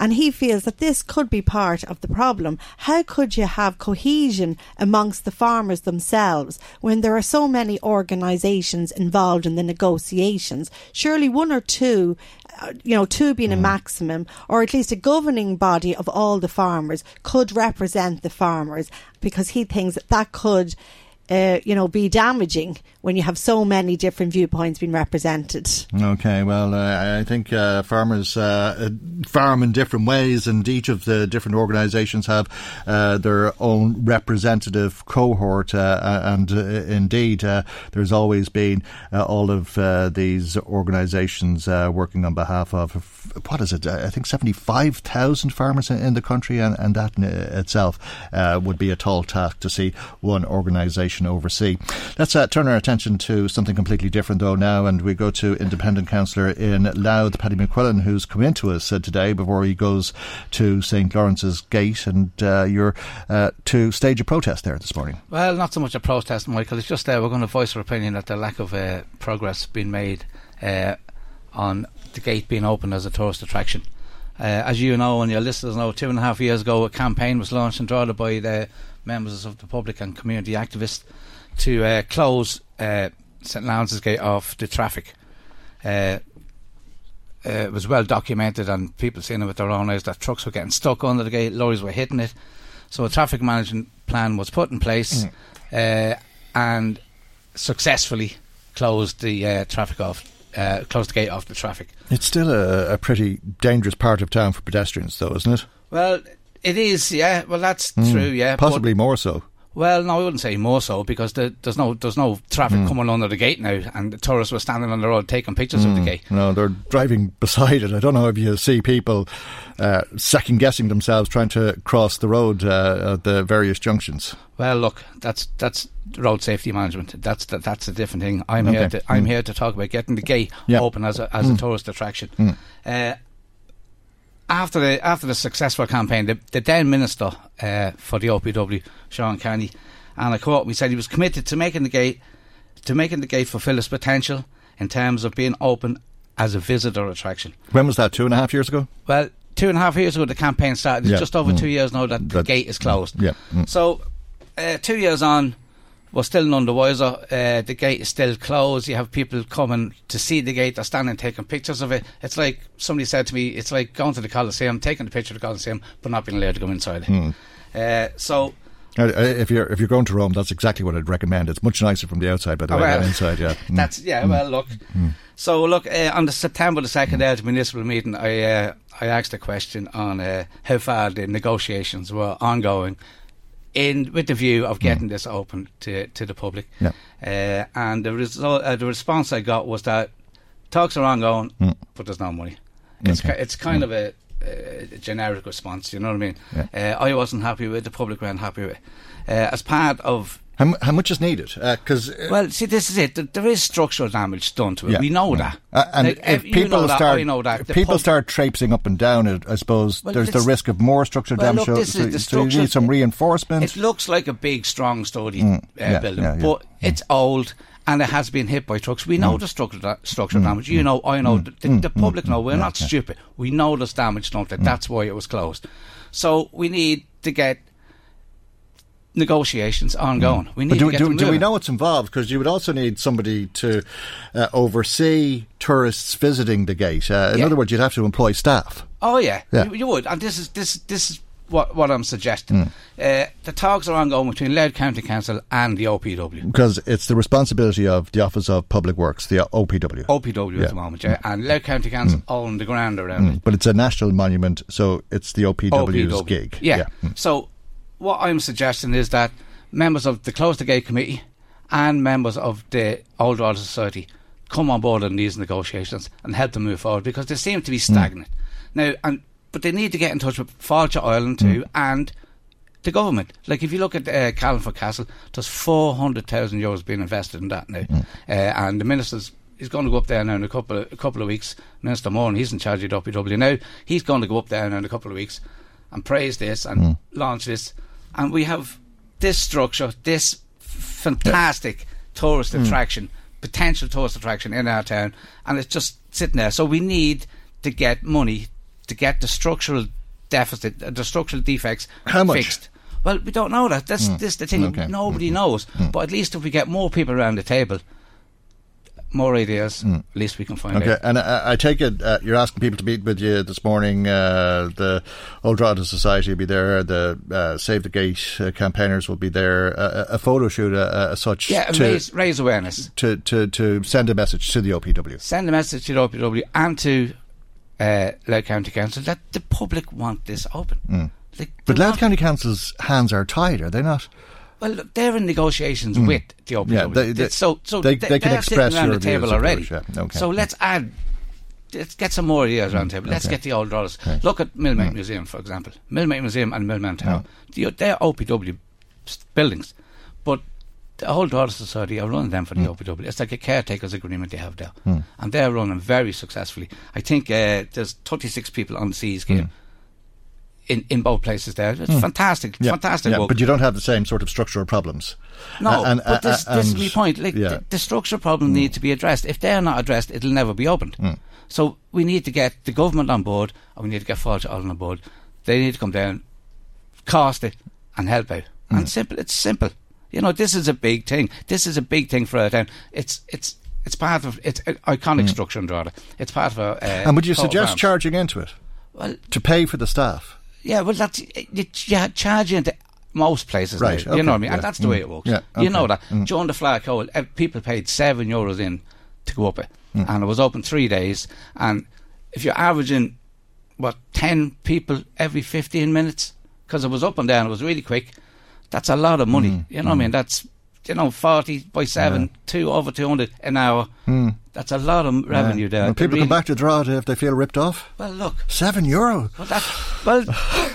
And he feels that this could be part of the problem. How could you have cohesion amongst the farmers themselves when there are so many organisations involved in the negotiations? Surely one or two uh, you know, two being mm. a maximum, or at least a governing body of all the farmers could represent the farmers because he thinks that that could uh, you know, be damaging when you have so many different viewpoints being represented. Okay, well, uh, I think uh, farmers uh, farm in different ways, and each of the different organisations have uh, their own representative cohort, and indeed, there's always been all of these organisations working on behalf of what is it? I think seventy-five thousand farmers in, in, the country, and, and that in itself would be a tall task to see one organisation oversee. Let's uh, turn our attention to something completely different, though, now, and we go to independent councillor in Louth, Paddy McQuillan, who's come into us uh, today before he goes to St Lawrence's Gate, and uh, you're uh, to stage a protest there this morning. Well, not so much a protest, Michael. It's just uh, we're going to voice our opinion that the lack of uh, progress being made on the gate being opened as a tourist attraction. Uh, as you know, and your listeners know, two and a half years ago, a campaign was launched and drawn by the members of the public and community activists to uh, close uh, St Lawrence's Gate off the traffic. Uh, uh, it was well documented, and people seen it with their own eyes that trucks were getting stuck under the gate, lorries were hitting it. So a traffic management plan was put in place, uh, and successfully closed the uh, traffic off, uh, closed the gate off the traffic. It's still a, a pretty dangerous part of town for pedestrians, though, isn't it? Well, it is, yeah. Well, that's Mm. true, yeah. but- Possibly more so. Well, no, I wouldn't say more so because the, there's no there's no traffic Mm. coming under the gate now, and the tourists were standing on the road taking pictures of the Mm. gate. No, they're driving beside it. I don't know if you see people uh, second guessing themselves trying to cross the road uh, at the various junctions. Well, look, that's that's road safety management. That's that, that's a different thing. I'm here to I'm Mm. here to talk about getting the gate Yeah. open as a as a Mm. tourist attraction. Mm. Uh, after the after the successful campaign, the, the then minister uh, for the OPW, Sean Canney, and I quote, we said he was committed to making the gate to making the gate fulfil its potential in terms of being open as a visitor attraction. When was that? Two and a half years ago. Well, two and a half years ago, the campaign started. It's Yeah. just over Mm. two years now that, the gate is closed. Yeah. Mm. So, uh, two years on, we're still none the wiser. Uh, the gate is still closed. You have people coming to see the gate. They're standing taking pictures of it. It's like somebody said to me, it's like going to the Coliseum, taking a picture of the Coliseum, but not being allowed to go inside. Mm. Uh, so, Uh, uh, If you're if you're going to Rome, that's exactly what I'd recommend. It's much nicer from the outside, by the Oh, way, well, than inside. Yeah, Mm. <laughs> That's yeah. Well, look. So look uh, on the September the second day of the municipal meeting, I uh, I asked a question on uh, how far the negotiations were ongoing, in with the view of getting this open to to the public. Yeah. Uh, and the result, uh, the response I got was that talks are ongoing, Mm. but there's no money. It's Okay. ki- it's kind of a, a generic response. You know what I mean? Uh, I wasn't happy with. The public weren't happy with. Uh, as part of How, how much is needed? Because well, see, this is it. Th- There is structural damage done to it. Yeah, We know yeah. that. Uh, and Like, if ev- people that, start, that. if people pub- start traipsing up and down it, I suppose Well, there's the risk of more structural Well, damage. look, so, this so, is the so you need some reinforcement. It looks like a big, strong, sturdy Mm, uh, yeah, building, but it's old and it has been hit by trucks. We know the structural, da- structural Mm, damage. You know, I know, the, the, mm, the public know. We're not stupid. We know there's damage done. Mm. That's why it was closed. So we need to get negotiations ongoing. We need But do, to get do, do we know what's involved? Because you would also need somebody to uh, oversee tourists visiting the gate. Uh, in Yeah. other words, you'd have to employ staff. Oh yeah, Yeah. You, you would, and this is this this is what what I'm suggesting. Mm. Uh, the talks are ongoing between Louth County Council and the OPW. Because it's the responsibility of the Office of Public Works, the OPW. OPW Yeah. at the moment, yeah, and Louth County Council own the ground around it. Mm. But it's a national monument, so it's the OPW's OPW. gig. Yeah. Mm. So what I'm suggesting is that members of the Close the Gate Committee and members of the Old Drogheda Society come on board in these negotiations and help them move forward because they seem to be stagnant. Now, and but they need to get in touch with Fáilte Ireland too and the government. Like if you look at uh, Carlingford Castle, there's 400,000 euros being invested in that now. Uh, and the minister's He's going to go up there now in a couple of, a couple of weeks. Minister Moran, he's in charge of OPW now. He's going to go up there now in a couple of weeks and praise this and launch this. And we have this structure, this fantastic tourist Mm. attraction, potential tourist attraction in our town, and it's just sitting there. So we need to get money to get the structural deficit, uh, the structural defects How much? fixed. Well, we don't know that. That's Mm. this the thing. Okay. Nobody knows. But at least if we get more people around the table, more ideas, at least we can find Okay, out. and I, I take it uh, you're asking people to meet with you this morning. Uh, the Old Drogheda Society will be there. The uh, Save the Gate uh, campaigners will be there. Uh, a photo shoot uh, as such. Yeah, to, raise, raise awareness. to, to to send a message to the OPW. Send a message to the OPW and to uh, Louth County Council that the public want this open. Mm. Like, But Louth County Council's hands are tied, are they not? Well, look, they're in negotiations Mm. with the OPW. Yeah, they- they- so, so they- they can they're express around your the table already. course, yeah, okay. So let's add. Let's get some more ideas around the table. Let's okay. get the old dollars. Okay. Look at Millmate Mm. Museum, for example. Millmount Museum and Millman Town. The- They're OPW buildings, but the Old Drogheda Society are running them for the OPW. It's like a caretaker's agreement they have there, Mm. and they're running very successfully. I think uh, there's 36 people on the C scheme in, in both places there. It's Hmm. fantastic, Yeah, fantastic yeah, work. But you don't have the same sort of structural problems. No, Uh, and- but this, uh, this is my point. Like, yeah. the, the structural problem needs to be addressed. If they're not addressed, it'll never be opened. Mm. So we need to get the government on board, and we need to get Fáilte Ireland on board. They need to come down, cost it, and help out. Mm. And simple. It's simple. You know, this is a big thing. This is a big thing for our town. It's it's it's part of it's an iconic structure in Drogheda. It's part of a. Uh, Mm. and would you suggest charging into it? Well- to pay for the staff? Yeah, well, that's you, you charge into most places, Right, now, you know what I mean, yeah, and that's the mm, way it works. yeah, You know that mm. during the Fleadh Cheoil, eh, people paid seven euros in to go up it, Mm. and it was open three days. And if you're averaging what ten people every fifteen minutes, because it was up and down, it was really quick. That's a lot of money. Mm, You know what I mean? That's you know forty by seven, two over two hundred an hour. Mm. That's a lot of revenue Yeah. there. It people really- come back to Drogheda if they feel ripped off. Well, look, Seven euro. well, that, well,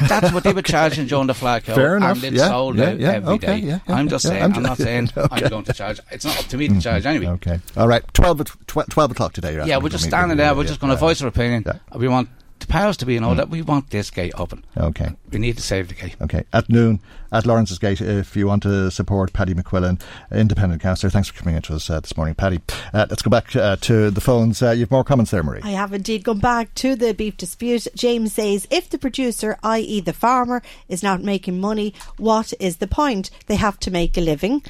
that's what they were charging during the Fleadh Cheoil, Fair enough, and it's yeah, sold yeah, out yeah, every okay, day. yeah, yeah, I'm just yeah, saying. I'm I'm, not saying <laughs> okay. I'm going to charge. It's not up to me to charge anyway. Okay. All right. 12, at- tw- 12 o'clock today. you're Yeah, we're just standing there. We're Yeah, just going to voice our opinion. We want the powers to be in all Mm. We want this gate open. Okay. We need to save the gate. Okay. At noon at Lawrence's Gate, if you want to support Paddy McQuillan, independent councillor. Thanks for coming in to us uh, this morning, Paddy. Uh, let's go back uh, to the phones. Uh, you have more comments there, Marie. I have indeed gone back to the beef dispute. James says if the producer, i.e., the farmer, is not making money, what is the point? They have to make a living.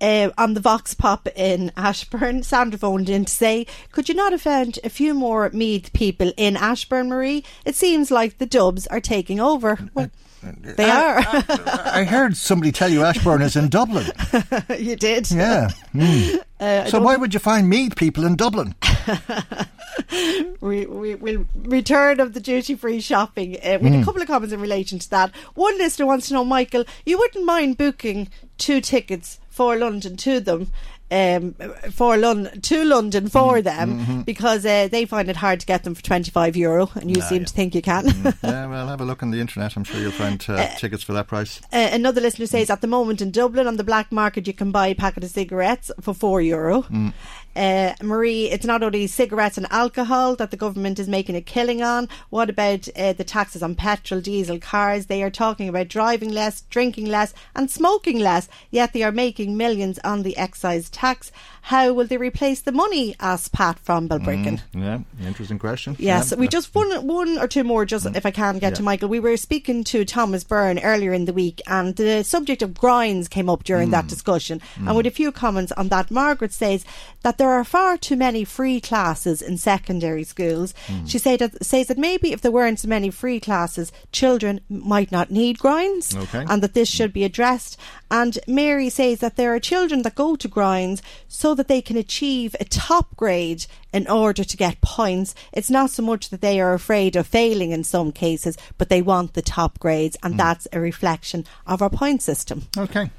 Uh, on the Vox Pop in Ashbourne, Sandra phoned in to say, Could you not have found a few more Meath people in Ashbourne, Marie? It seems like the Dubs are taking over. Well, they are. I heard somebody tell you Ashbourne is in Dublin. <laughs> you did. Yeah. <laughs> Mm. Uh, so why would you find Meath people in Dublin? <laughs> we, we will return of the duty free shopping uh, with Mm. a couple of comments in relation to that. One listener wants to know, Michael, you wouldn't mind booking two tickets for London to them. Um, for London to London for them mhm. because uh, they find it hard to get them for twenty five euro, and you Ah, seem yeah. to think you can. <laughs> yeah, well, have a look on the internet. I'm sure you'll find uh, tickets for that price. Uh, another listener says at the moment in Dublin on the black market you can buy a packet of cigarettes for four euro. Mm. Uh, Marie, it's not only cigarettes and alcohol that the government is making a killing on. What about uh, the taxes on petrol, diesel, cars? They are talking about driving less, drinking less, and smoking less, yet they are making millions on the excise tax. How will they replace the money? asked Pat from Balbriggan. Mm, yeah, interesting question. Yes, Yeah. we just one one or two more, just if I can get to Michael. We were speaking to Thomas Byrne earlier in the week, and the subject of grinds came up during that discussion. And with a few comments on that, Margaret says that there are far too many free classes in secondary schools. Hmm. She said that, says that maybe if there weren't so many free classes, children might not need grinds, Okay. and that this should be addressed. And Mary says that there are children that go to grinds so that they can achieve a top grade in order to get points. It's not so much that they are afraid of failing in some cases, but they want the top grades, and hmm. that's a reflection of our point system. Okay.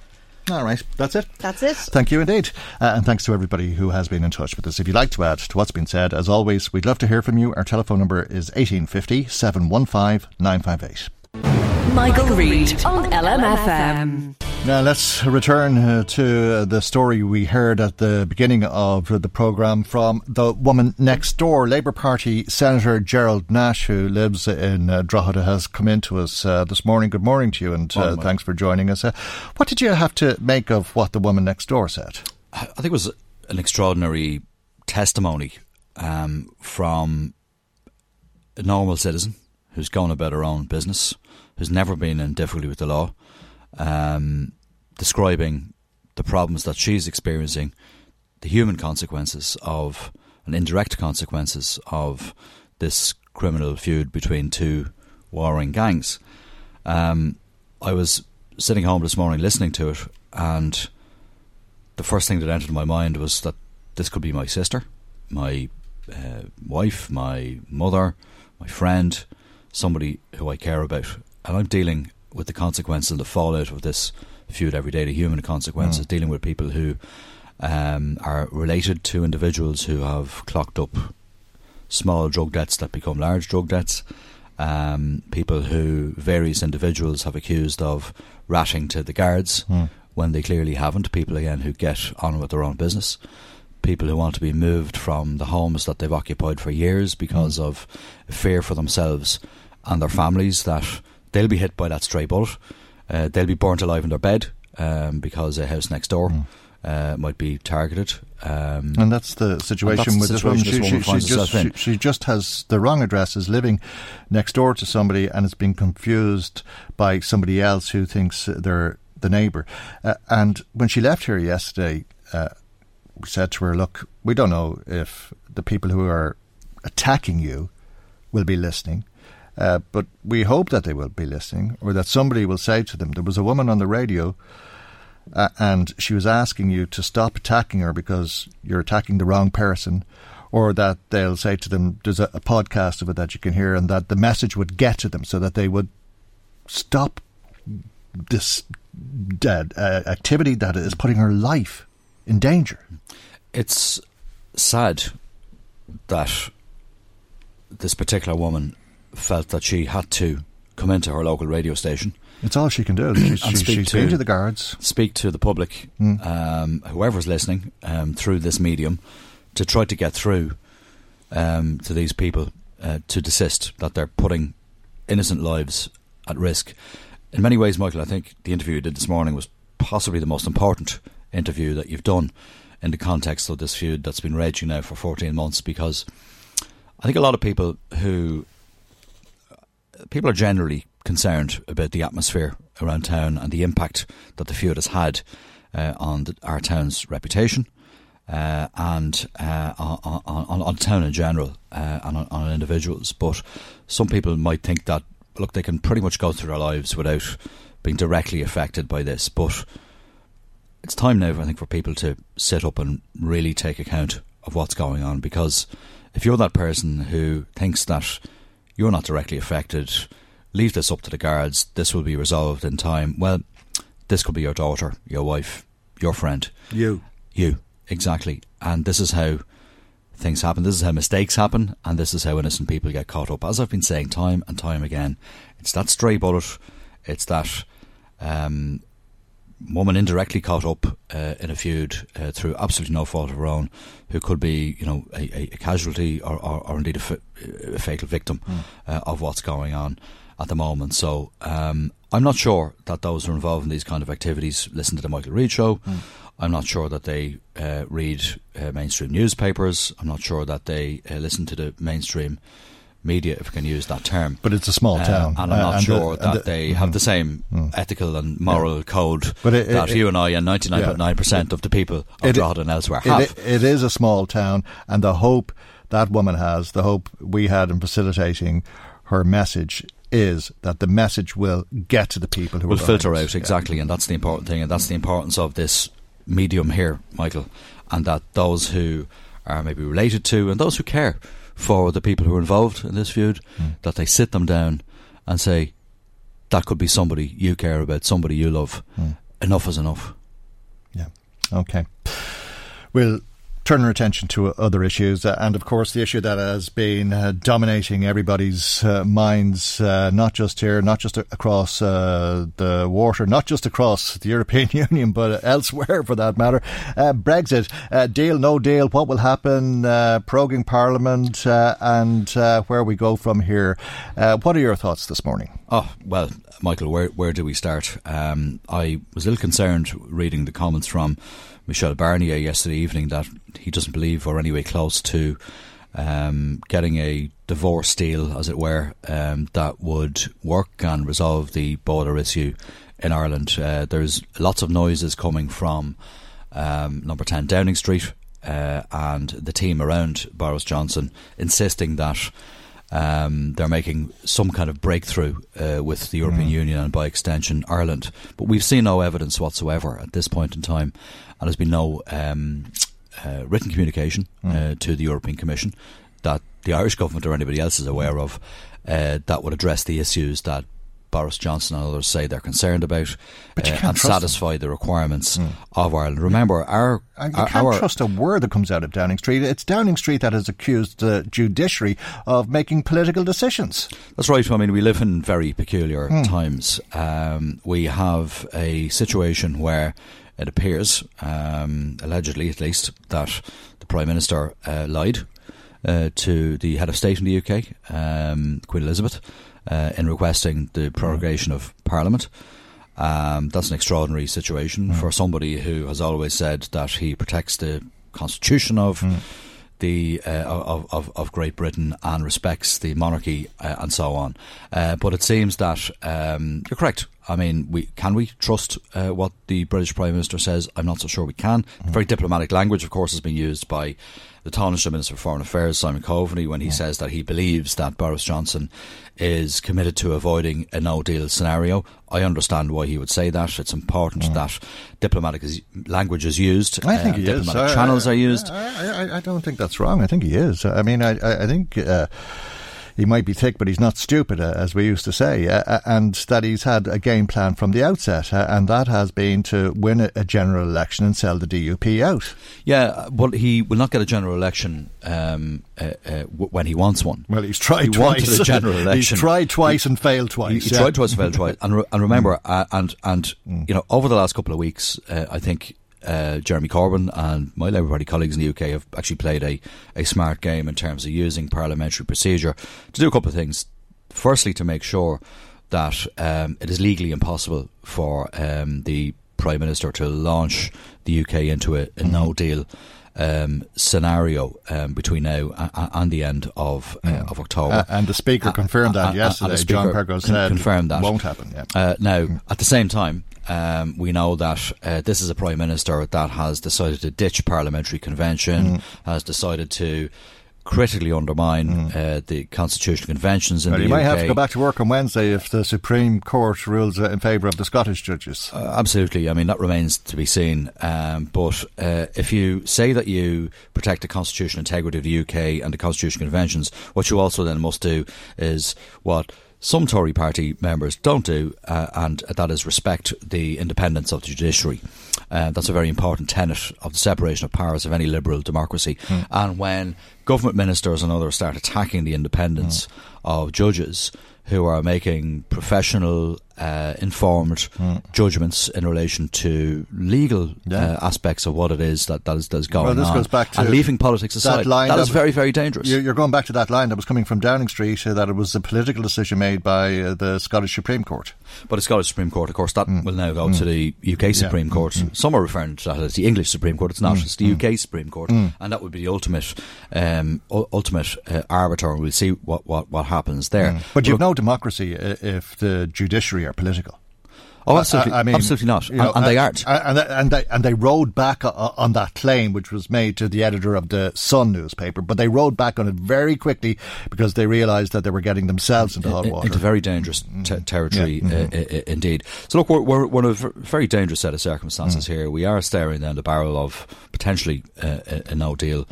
All right, that's it. That's it. Thank you indeed. Uh, and thanks to everybody who has been in touch with us. If you'd like to add to what's been said, as always, we'd love to hear from you. Our telephone number is 1850 715 958. Michael Reade on LMFM. Now let's return uh, to uh, the story we heard at the beginning of the programme from the woman next door. Labour Party Senator Gerald Nash, who lives in uh, Drogheda, has come in to us uh, this morning. Good morning to you, and uh, Morning, thanks for joining us. Uh, what did you have to make of what the woman next door said? I think it was an extraordinary testimony um, from a normal citizen who's gone about her own business, who's never been in difficulty with the law, um, describing the problems that she's experiencing, the human consequences of and indirect consequences of this criminal feud between two warring gangs. Um, I was sitting home this morning listening to it, and the first thing that entered my mind was that this could be my sister, my uh, wife, my mother, my friend, somebody who I care about. And I'm dealing with the consequences and the fallout of this feud every day, the human consequences, Mm. dealing with people who um, are related to individuals who have clocked up small drug debts that become large drug debts. Um, people who various individuals have accused of ratting to the guards Mm. when they clearly haven't. People again who get on with their own business. People who want to be moved from the homes that they've occupied for years because of fear for themselves and their families that they'll be hit by that stray bullet. Uh, they'll be burnt alive in their bed um, because a house next door uh, might be targeted. Um, And that's the situation that's the with this woman. situation She, this woman she, she finds just, she, she just has the wrong address, is living next door to somebody, and has been confused by somebody else who thinks they're the neighbour. Uh, and when she left here yesterday, uh, said to her, Look, we don't know if the people who are attacking you will be listening. Uh, but we hope that they will be listening, or that somebody will say to them. There was a woman on the radio uh, and she was asking you to stop attacking her because you're attacking the wrong person, or that they'll say to them, "There's a, a podcast of it that you can hear," and that the message would get to them, so that they would stop this uh, activity that is putting her life in danger. it's sad that this particular woman felt that she had to come into her local radio station. It's all she can do. <clears throat> She's, and speak she's been to the guards. speak to the public, Mm. um, whoever's listening, um, through this medium, to try to get through um, to these people uh, to desist that they're putting innocent lives at risk. In many ways, Michael, I think the interview you did this morning was possibly the most important interview that you've done in the context of this feud that's been raging now for 14 months because I think a lot of people who people are generally concerned about the atmosphere around town and the impact that the feud has had uh, on the, our town's reputation uh, and uh, on, on, on town in general uh, and on, on individuals. But some people might think that look, they can pretty much go through their lives without being directly affected by this. But it's time now, I think, for people to sit up and really take account of what's going on. Because if you're that person who thinks that you're not directly affected, leave this up to the guards, this will be resolved in time. Well, this could be your daughter, your wife, your friend. You. You, exactly. And this is how things happen. This is how mistakes happen, and this is how innocent people get caught up. As I've been saying time and time again, it's that stray bullet, it's that um, woman indirectly caught up uh, in a feud uh, through absolutely no fault of her own, who could be, you know, a, a- casualty or, or, or indeed a, fa- a fatal victim Mm. uh, of what's going on at the moment. So um, I'm not sure that those who are involved in these kind of activities listen to the Michael Reade show. Mm. I'm not sure that they uh, read uh, mainstream newspapers. I'm not sure that they uh, listen to the mainstream media, if we can use that term. But it's a small Uh, town. and I'm not sure and that the- they have the same ethical and moral code But it- that it- you and I and 99.9% of the people of Drogheda and elsewhere. it- have. it is a small town, and the hope that woman has, the hope we had in facilitating her message, is that the message will get to the people who will filter out exactly, and that's the important thing, and that's the importance of this medium here, Michael, and that those who are maybe related to and those who care for the people who are involved in this feud, hmm. that they sit them down and say, "That could be somebody you care about, somebody you love. Hmm. Enough is enough." Yeah. Okay. We'll turn our attention to other issues, uh, and of course, the issue that has been uh, dominating everybody's uh, minds, not just here, not just across the water, not just across the European <laughs> Union, but elsewhere for that matter. Brexit, deal, no deal, what will happen, proroguing Parliament, and where we go from here. What are your thoughts this morning? Oh well, Michael, where where do we start? Um, I was a little concerned reading the comments from Michel Barnier yesterday evening that he doesn't believe we're anyway close to um, getting a divorce deal, as it were, um, that would work and resolve the border issue in Ireland. Uh, there's lots of noises coming from um, Number Ten Downing Street uh, and the team around Boris Johnson insisting that um, they're making some kind of breakthrough uh, with the European Mm. Union and by extension Ireland. But we've seen no evidence whatsoever at this point in time, and there's been no um, uh, written communication uh, to the European Commission that the Irish government or anybody else is aware of uh, that would address the issues that Boris Johnson and others say they're concerned about you uh, and trust them. satisfy the requirements of Ireland. Remember, our, you our, can't our- trust a word that comes out of Downing Street. It's Downing Street that has accused the judiciary of making political decisions. That's right. I mean, we live in very peculiar Hmm. times. Um, we have a situation where it appears, um, allegedly at least, that the Prime Minister uh, lied uh, to the head of state in the UK, um, Queen Elizabeth. uh, in requesting the prorogation of Parliament. Um, that's an extraordinary situation for somebody who has always said that he protects the constitution of the uh, of, of of Great Britain and respects the monarchy uh, and so on. Uh, but it seems that um, you're correct. I mean, we can we trust uh, what the British Prime Minister says? I'm not so sure we can. Very diplomatic language, of course, has been used by the Taoiseach Minister for Foreign Affairs, Simon Coveney, when he says that he believes that Boris Johnson is committed to avoiding a no deal scenario. I understand why he would say that. It's important that diplomatic is, language is used. I think uh, he is. diplomatic I- channels I- are used. I, I, I don't think that's wrong. I think he is. I mean, I, I I think uh, he might be thick, but he's not stupid, uh, as we used to say, uh, uh, and that he's had a game plan from the outset, uh, and that has been to win a, general election and sell the DUP out. Yeah, well, he will not get a general election um, uh, uh, when he wants one. Well, he's tried he twice. wanted a general <laughs> He's tried twice and failed twice, He, he yeah. tried twice and failed twice. And, re- and remember, uh, and and you know, over the last couple of weeks, uh, I think uh, Jeremy Corbyn and my Labour Party colleagues in the UK have actually played a, a smart game in terms of using parliamentary procedure to do a couple of things. Firstly, to make sure that um, it is legally impossible for um, the Prime Minister to launch the UK into a, a no deal um, scenario um, between now a- a- and the end of uh, of October. Uh, and the Speaker confirmed that and- and yesterday. John Bercow said confirmed that won't happen, yeah. Uh, now, at the same time, um, we know that uh, this is a prime minister that has decided to ditch parliamentary convention, Mm. has decided to critically undermine uh, the constitutional conventions in Well, the you might UK. have to go back to work on Wednesday if the Supreme Court rules uh, in favour of the Scottish judges. Uh, absolutely. I mean, that remains to be seen. Um, but uh, if you say that you protect the constitutional integrity of the UK and the constitutional conventions, what you also then must do is what some Tory party members don't do, uh, and that is respect the independence of the judiciary. Uh, that's a very important tenet of the separation of powers of any liberal democracy. And when government ministers and others start attacking the independence of judges who are making professional, uh, informed judgments in relation to legal Yeah. uh, aspects of what it is that, that, is, that is going well, this on. goes back to and leaving politics aside. That, line that is was- very, very dangerous. You're, going back to that line that was coming from Downing Street uh, that it was a political decision made by uh, the Scottish Supreme Court. But the Scottish Supreme Court, of course, that will now go Mm. to the UK Supreme Court. Some are referring to that as the English Supreme Court. It's not. Mm. It's the UK Supreme Court, Mm. and that would be the ultimate, um, u- ultimate uh, arbiter. And we'll see what, what, what happens there. Mm. But you've no democracy if the judiciary are political. Oh, absolutely, I, I mean, absolutely not, you know, and, and they uh, aren't. uh, And, they- and they and they rode back on that claim, which was made to the editor of the Sun newspaper. But they rode back on it very quickly because they realised that they were getting themselves into hot water. into very dangerous te- territory, Yeah. uh, i- i- indeed. So, look, we're, we're, we're in a very dangerous set of circumstances here. We are staring down the barrel of potentially uh, a, a no deal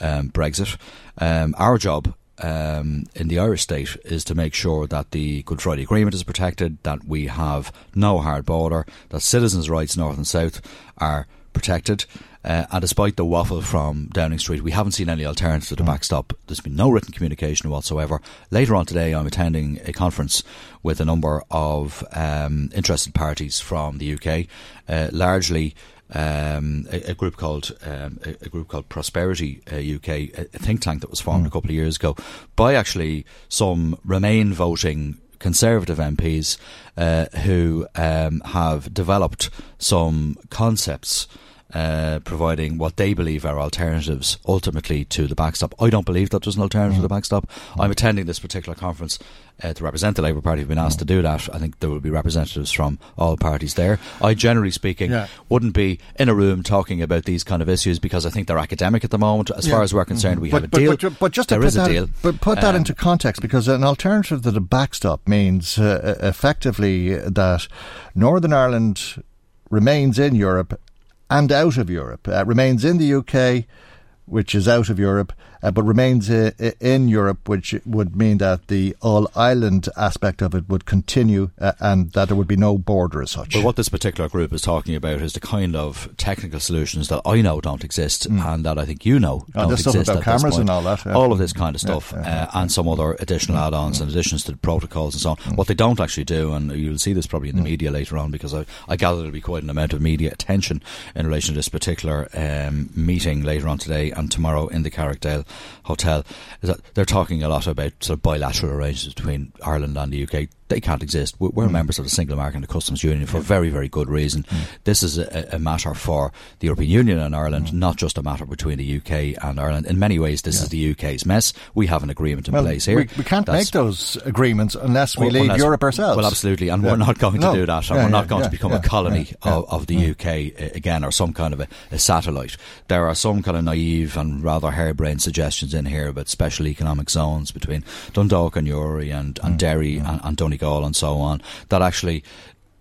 um, Brexit. Um, our job. Um, in the Irish state is to make sure that the Good Friday Agreement is protected, that we have no hard border, that citizens' rights north and south are protected. Uh, and despite the waffle from Downing Street, we haven't seen any alternative to the backstop. There's been no written communication whatsoever. Later on today, I'm attending a conference with a number of um, interested parties from the UK, uh, largely um, a, a group called um, a, a group called Prosperity uh, UK, a, a think tank that was formed a couple of years ago by actually some Remain voting Conservative MPs uh, who um, have developed some concepts. Uh, providing what they believe are alternatives ultimately to the backstop. I don't believe that there's an alternative to the backstop. I'm attending this particular conference uh, to represent the Labour Party. I've been asked to do that. I think there will be representatives from all parties there. I, generally speaking, Yeah. wouldn't be in a room talking about these kind of issues because I think they're academic at the moment. As far as we're concerned, we but, have a but, deal. But, but just to there put is a that, deal. But put that Um, into context, because an alternative to the backstop means uh, effectively that Northern Ireland remains in Europe and out of Europe. Uh, remains in the UK, which is out of Europe, uh, but remains uh, in Europe, which would mean that the all island aspect of it would continue uh, and that there would be no border as such. But what this particular group is talking about is the kind of technical solutions that I know don't exist and that I think you know Oh, don't this stuff exist about at this point. and all that, yeah. All of this kind of stuff yeah, uh, and some other additional add-ons and additions to the protocols and so on. What they don't actually do, and you'll see this probably in the media later on because I, I gather there'll be quite an amount of media attention in relation to this particular um, meeting later on today and tomorrow in the Carrickdale Hotel, is that they're talking a lot about sort of bilateral arrangements between Ireland and the UK. They can't exist. We're, we're Mm. members of the single market and the customs union for very, very good reason. This is a, a matter for the European Union and Ireland, not just a matter between the UK and Ireland. In many ways, this is the UK's mess. We have an agreement in well, place here. We, we can't That's- make those agreements unless we well, leave unless- Europe ourselves. Well, absolutely, and Yeah. we're not going No. to do that, and Yeah, we're not going yeah, to become yeah, a colony yeah, of, of the UK uh, again, or some kind of a, a satellite. There are some kind of naive and rather harebrained suggestions in here about special economic zones between Dundalk and Newry and, Mm. and Derry and, and Donegal and so on that actually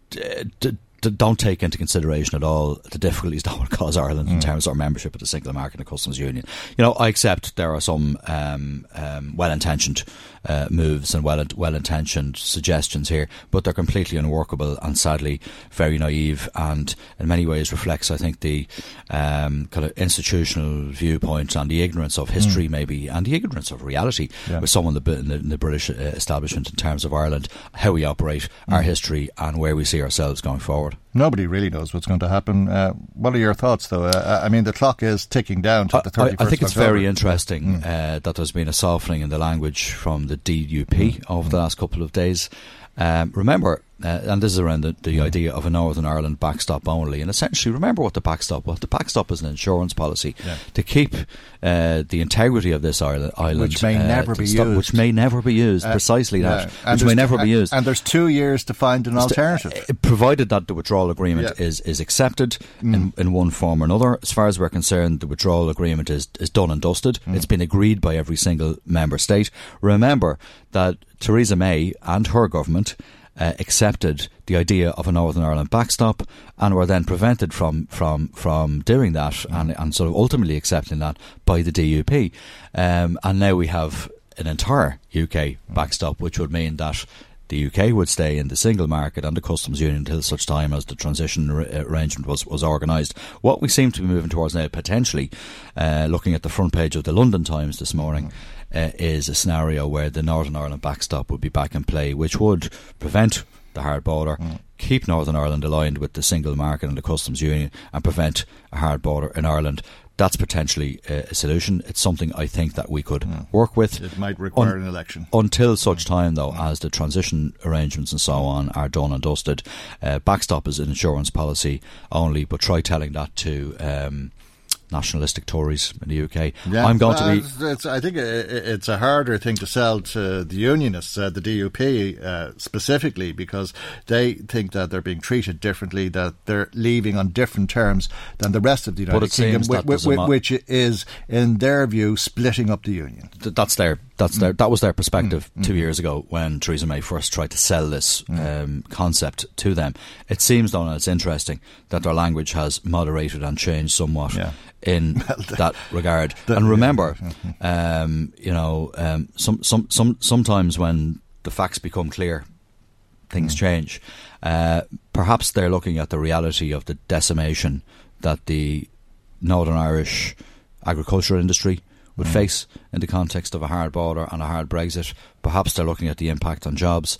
d- d- don't take into consideration at all the difficulties <laughs> that would cause Ireland Mm. in terms of our membership of the single market and customs union. You know, I accept there are some um, um, well-intentioned uh, moves and well well-intentioned suggestions here, but they're completely unworkable and sadly very naive and in many ways reflects, I think, the um, kind of institutional viewpoint and the ignorance of history, Mm. maybe, and the ignorance of reality Yeah. with some in the, in the, British uh, establishment in terms of Ireland, how we operate, our Mm. history, and where we see ourselves going forward. Nobody really knows what's going to happen. Uh, what are your thoughts, though? Uh, I mean, the clock is ticking down to the I, 31st I think it's October. very interesting uh, that there's been a softening in the language from the DUP over the last couple of days. Um, remember, uh, and this is around the, the idea of a Northern Ireland backstop only. And essentially, remember what the backstop was. The backstop is an insurance policy Yeah. to keep uh, the integrity of this island, island Which may uh, never be stop- used. Which may never be used. Uh, precisely that. Which may never be used. And there's two years to find an alternative. uh, provided that the withdrawal agreement Yeah. is, is accepted Mm. in, in one form or another. As far as we're concerned, the withdrawal agreement is, is done and dusted. Mm. It's been agreed by every single member state. Remember that Theresa May and her government uh, accepted the idea of a Northern Ireland backstop and were then prevented from from from doing that Mm. and, and sort of ultimately accepting that by the DUP. Um, and now we have an entire UK Mm. backstop, which would mean that the UK would stay in the single market and the customs union until such time as the transition ar- arrangement was, was organised. What we seem to be moving towards now, potentially, uh, looking at the front page of the London Times this morning, uh, is a scenario where the Northern Ireland backstop would be back in play, which would prevent the hard border, keep Northern Ireland aligned with the single market and the customs union, and prevent a hard border in Ireland. That's potentially a solution. It's something I think that we could work with. It might require an election. Until such time, though, as the transition arrangements and so on are done and dusted, uh, backstop is an insurance policy only. But try telling that to um, nationalistic Tories in the UK. I'm going well, to be. It's, I think it's a harder thing to sell to the unionists, uh, the DUP uh, specifically, because they think that they're being treated differently, that they're leaving on different terms than the rest of the United Kingdom, seems whi- that whi- there's a whi- mo- which is, in their view, splitting up the union. Th- that's their that's their that was their perspective Mm, two mm. years ago when Theresa May first tried to sell this um, concept to them. It seems, though, and it's interesting that their language has moderated and changed somewhat in <laughs> that regard. and remember, <laughs> um, you know, um, some some some sometimes when the facts become clear, things change. Uh, perhaps they're looking at the reality of the decimation that the Northern Irish agricultural industry would Mm. face in the context of a hard border and a hard Brexit. Perhaps they're looking at the impact on jobs.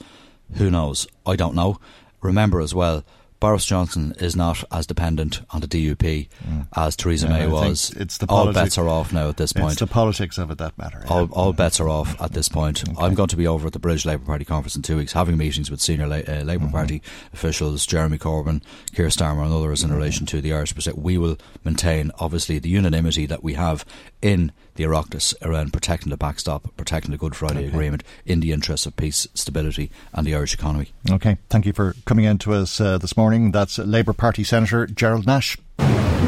Who knows? I don't know. Remember as well, Boris Johnson is not as dependent on the DUP as Theresa Yeah, May I was. It's the All bets are off now at this point. It's the politics of it that matter. yeah. All, all bets are off at this point. I'm going to be over at the British Labour Party conference in two weeks, having meetings with senior La- uh, Labour Mm-hmm. Party officials, Jeremy Corbyn, Keir Starmer, and others Mm-hmm. in relation to the Irish Brexit. We will maintain, obviously, the unanimity that we have in the Oireachtas around protecting the backstop, protecting the Good Friday Okay. Agreement in the interests of peace, stability, and the Irish economy. Okay, thank you for coming in to us uh, this morning. That's Labour Party Senator Gerald Nash.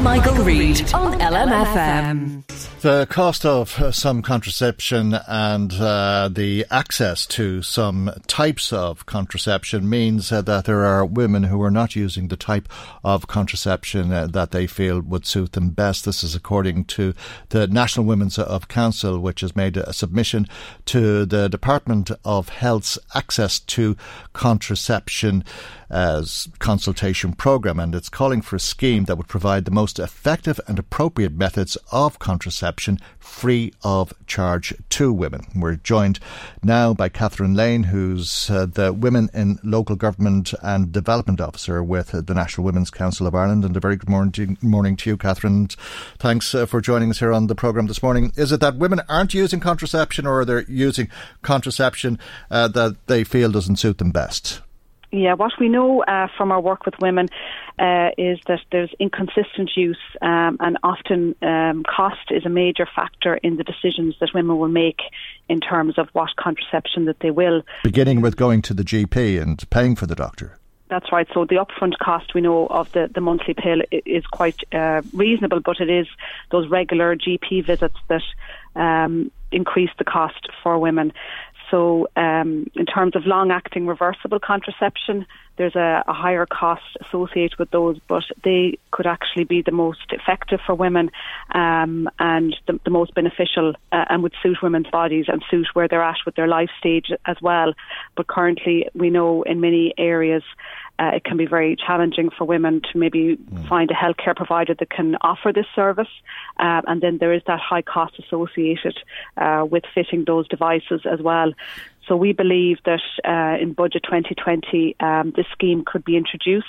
Michael Reade on LMFM. The cost of some contraception and uh, the access to some types of contraception means uh, that there are women who are not using the type of contraception uh, that they feel would suit them best. This is according to the National Women's of Council, which has made a submission to the Department of Health's access to contraception uh, consultation program, and it's calling for a scheme that would provide the most effective and appropriate methods of contraception free of charge to women. We're joined now by Catherine Lane, who's uh, the Women in Local Government and Development Officer with the National Women's Council of Ireland. And a very good morning, morning to you, Catherine. Thanks uh, for joining us here on the programme this morning. Is it that women aren't using contraception or are they're using contraception uh, that they feel doesn't suit them best? Yeah, what we know uh, from our work with women uh, is that there's inconsistent use, um, and often um, cost is a major factor in the decisions that women will make in terms of what contraception that they will. Beginning with going to the GP and paying for the doctor. That's right. So the upfront cost we know of the, the monthly pill is quite uh, reasonable, but it is those regular GP visits that um, increase the cost for women. So, um, in terms of long acting reversible contraception, there's a, a, higher cost associated with those, but they could actually be the most effective for women um, and the, the, most beneficial uh, and would suit women's bodies and suit where they're at with their life stage as well. But currently, we know in many areas uh, it can be very challenging for women to maybe mm. find a healthcare provider that can offer this service. Uh, and then there is that high cost associated uh, with fitting those devices as well. So we believe that uh, in budget 2020, um, this scheme could be introduced.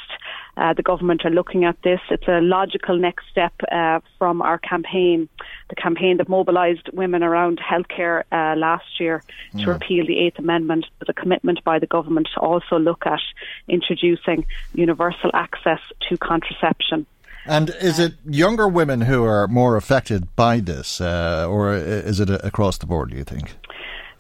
Uh, the government are looking at this. It's a logical next step uh, from our campaign, the campaign that mobilised women around healthcare uh, last year to mm. repeal the Eighth Amendment. There's a commitment by the government to also look at introducing universal access to contraception. And is it younger women who are more affected by this, uh, or is it across the board, do you think?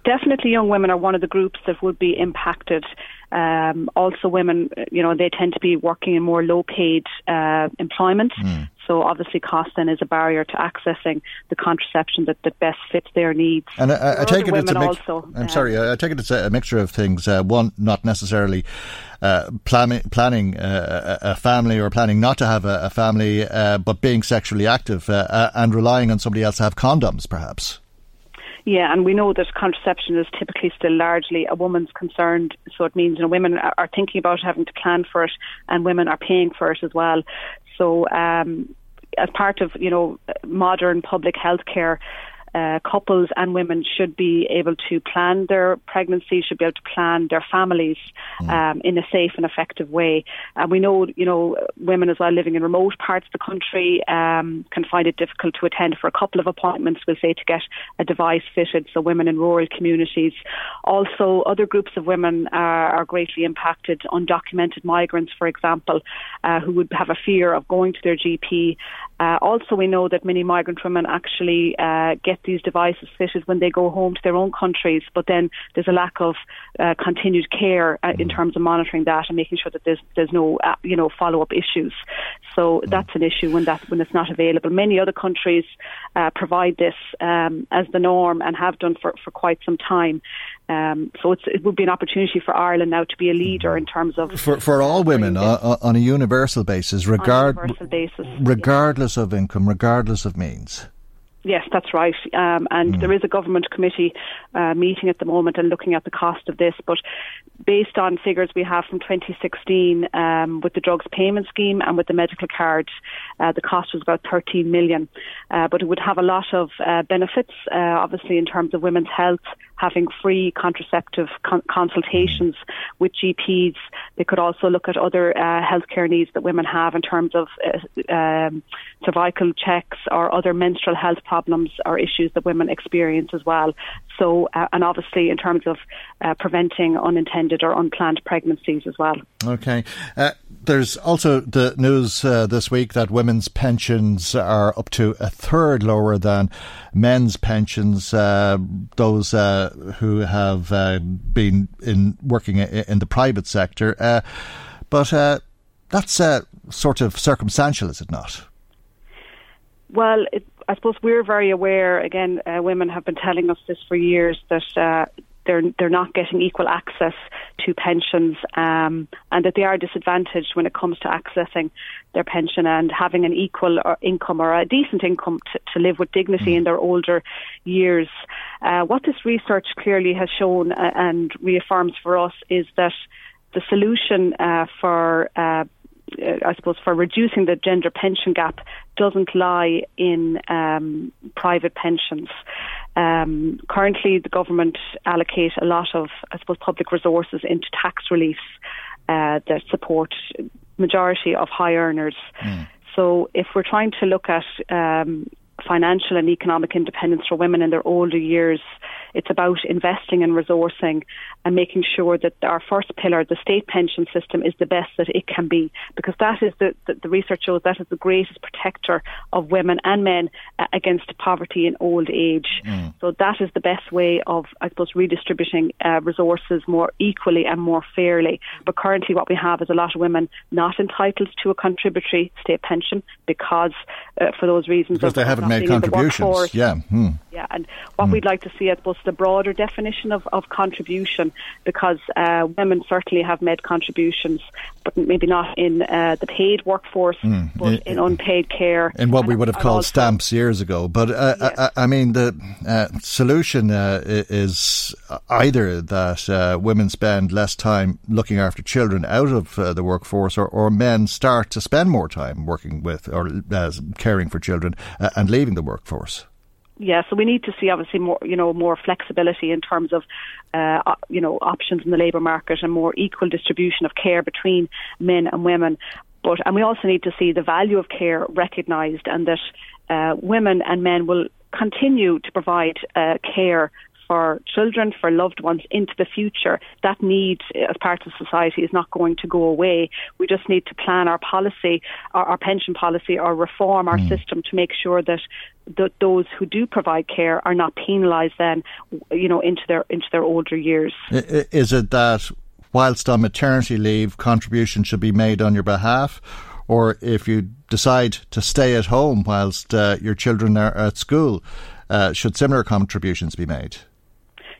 Definitely young women are one of the groups that would be impacted. Um, also, women, you know, they tend to be working in more low paid uh, employment. Mm. So, obviously, cost then is a barrier to accessing the contraception that, that best fits their needs. And I, I take it it's a mix. Also, I'm uh, sorry, I take it it's a mixture of things. Uh, one, not necessarily uh, planning, uh, a family or planning not to have a, a family, uh, but being sexually active uh, and relying on somebody else to have condoms, perhaps. Yeah, and we know that contraception is typically still largely a woman's concern. So it means you know women are thinking about having to plan for it, and women are paying for it as well. So um, as part of you know modern public health care, uh, couples and women should be able to plan their pregnancy, should be able to plan their families mm. um, in a safe and effective way. And we know, you know, women as well living in remote parts of the country um, can find it difficult to attend for a couple of appointments, we'll say, to get a device fitted. So women in rural communities. Also, other groups of women are, are greatly impacted. Undocumented migrants, for example, uh, who would have a fear of going to their GP. Uh, also, we know that many migrant women actually uh, get these devices fitted when they go home to their own countries, but then there's a lack of uh, continued care uh, in mm. terms of monitoring that and making sure that there's there's no uh, you know follow up issues. So mm. that's an issue when that when it's not available. Many other countries uh, provide this um, as the norm and have done for, for quite some time. Um, so it would be an opportunity for Ireland now to be a leader in terms of for for all women uh, on a universal basis, regard universal basis, regardless of income, regardless of means. Yes, that's right. Um, and mm. there is a government committee uh, meeting at the moment and looking at the cost of this. But based on figures we have from 2016 um, with the drugs payment scheme and with the medical card, uh, the cost was about 13 million. Uh, but it would have a lot of uh, benefits, uh, obviously, in terms of women's health, having free contraceptive con- consultations with GPs. They could also look at other uh, healthcare needs that women have in terms of uh, um, cervical checks or other menstrual health problems or issues that women experience as well. So, uh, and obviously in terms of uh, preventing unintended or unplanned pregnancies as well. Okay. Uh, there's also the news uh, this week that women's pensions are up to a third lower than men's pensions. Uh, those uh, who have been in working in the private sector, but that's sort of circumstantial, is it not? Well, it, I suppose we're very aware. Again, uh, women have been telling us this for years that uh, they're they're not getting equal access to pensions, um, and that they are disadvantaged when it comes to accessing their pension and having an equal or income or a decent income to, to live with dignity mm. in their older years. Uh, what this research clearly has shown uh, and reaffirms for us is that the solution uh, for uh, uh, I suppose, for reducing the gender pension gap doesn't lie in um, private pensions. Um, currently, the government allocate a lot of, I suppose, public resources into tax reliefs uh, that support majority of high earners. Mm. So, if we're trying to look at um, financial and economic independence for women in their older years. It's about investing and resourcing and making sure that our first pillar, the state pension system, is the best that it can be because that is the, the, the research shows that is the greatest protector of women and men uh, against poverty in old age. Mm. So that is the best way of, I suppose, redistributing uh, resources more equally and more fairly. But currently, what we have is a lot of women not entitled to a contributory state pension because, uh, for those reasons, because they haven't made contributions. Yeah. Hmm. Yeah, and what mm. we'd like to see, I suppose, the broader definition of, of contribution, because uh, women certainly have made contributions, but maybe not in uh, the paid workforce, mm. but in, in unpaid care. In what we would have called stamps years ago. But uh, yeah. I, I, mean, the uh, solution uh, is either that uh, women spend less time looking after children out of the workforce, or, or men start to spend more time working with or caring for children and the workforce yeah, so we need to see obviously more, you know, more flexibility in terms of, uh, you know, options in the labour market and more equal distribution of care between men and women. But and we also need to see the value of care recognised and that uh, women and men will continue to provide uh, care for children, for loved ones into the future. That need as part of society is not going to go away. We just need to plan our policy, our, our pension policy, or reform our mm. system to make sure that that those who do provide care are not penalised then, you know, into their into their older years. Is it that whilst on maternity leave, contribution should be made on your behalf? Or if you decide to stay at home whilst uh, your children are at school, uh, should similar contributions be made?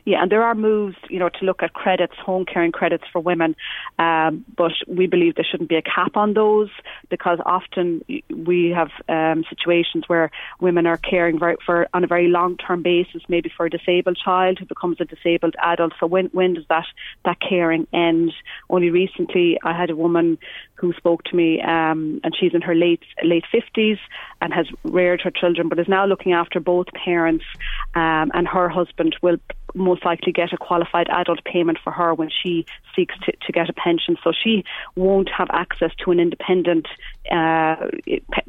Yeah, and there are moves, you know, to look at credits, home caring credits for women, um, but we believe there shouldn't be a cap on those because often we have um, situations where women are caring very, for on a very long term basis, maybe for a disabled child who becomes a disabled adult. So when when does that that caring end? Only recently, I had a woman who spoke to me, um, and she's in her late late fifties and has reared her children, but is now looking after both parents, um, and her husband will most likely get a qualified adult payment for her when she seeks to, to get a pension. So she won't have access to an independent uh,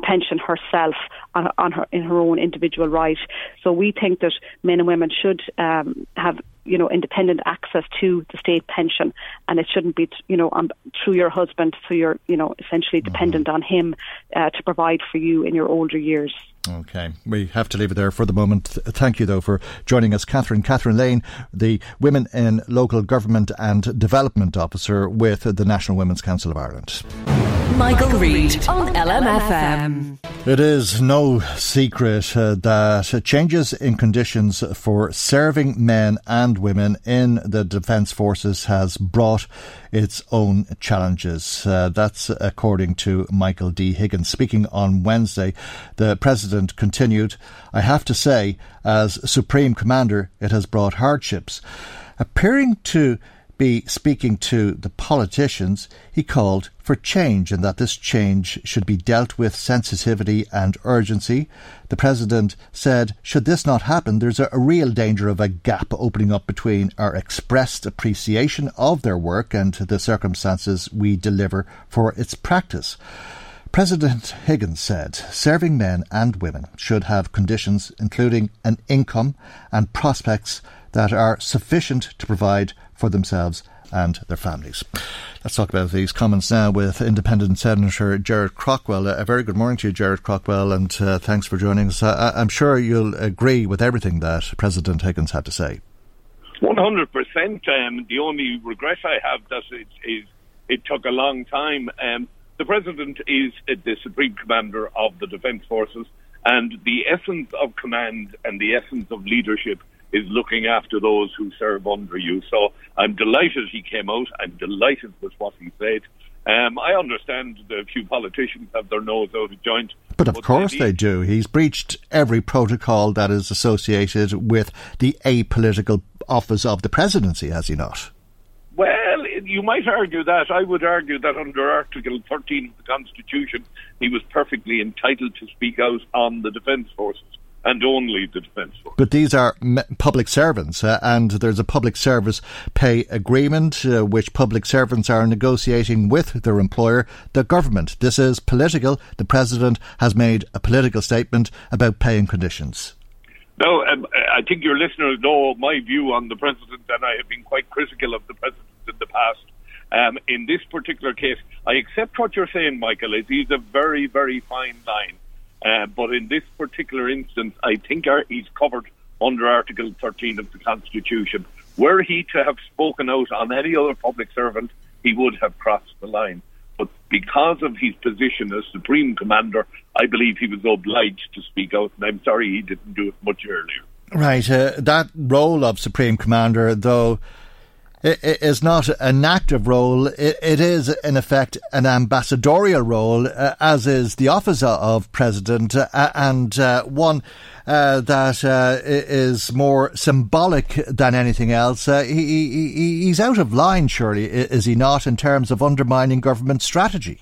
pension herself on, on her in her own individual right. So we think that men and women should um, have you know independent access to the state pension, and it shouldn't be you know um, through your husband, so you're you know essentially dependent mm-hmm. on him uh, to provide for you in your older years. Okay, we have to leave it there for the moment. Thank you, though, for joining us, Catherine. Catherine Lane, the Women in Local Government and Development Officer with the National Women's Council of Ireland. Michael, Reade on LMFM. It is no secret uh, that changes in conditions for serving men and women in the Defence Forces has brought its own challenges. Uh, that's according to Michael D. Higgins. Speaking on Wednesday, the President continued, I have to say, as Supreme Commander, it has brought hardships. Appearing to be speaking to the politicians, he called for change and that this change should be dealt with sensitivity and urgency. The President said, should this not happen, there's a, a real danger of a gap opening up between our expressed appreciation of their work and the circumstances we deliver for its practice. President Higgins said serving men and women should have conditions including an income and prospects that are sufficient to provide for themselves and their families. Let's talk about these comments now with Independent Senator Jared Craughwell. a very good morning to you, Jared Craughwell, and uh, thanks for joining us. I, I'm sure you'll agree with everything that President Higgins had to say. 100%. Um, the only regret I have that it, is it took a long time. Um, the President is the Supreme Commander of the Defence Forces, and the essence of command and the essence of leadership is looking after those who serve under you. So I'm delighted he came out. I'm delighted with what he said. Um, I understand that a few politicians have their nose out of joint. But of course they, they, do. He's breached every protocol that is associated with the apolitical office of the presidency, has he not? Well, you might argue that. I would argue that under Article 13 of the Constitution, he was perfectly entitled to speak out on the Defence Forces and only the Defence Force. But these are public servants, uh, and there's a public service pay agreement uh, which public servants are negotiating with their employer, the government. This is political. The President has made a political statement about pay and conditions. No, um, I think your listeners know my view on the President, and I have been quite critical of the President in the past. Um, in this particular case, I accept what you're saying, Michael. It is a very, very fine line uh, but in this particular instance, I think he's covered under Article 13 of the Constitution. Were he to have spoken out on any other public servant, he would have crossed the line. But because of his position as Supreme Commander, I believe he was obliged to speak out, and I'm sorry he didn't do it much earlier. Right. Uh, that role of Supreme Commander, though, is not an active role. it is, in effect, an ambassadorial role, uh, as is the office of president, uh, and uh, one that is more symbolic than anything else. He, he's out of line, surely, is he not, in terms of undermining government strategy?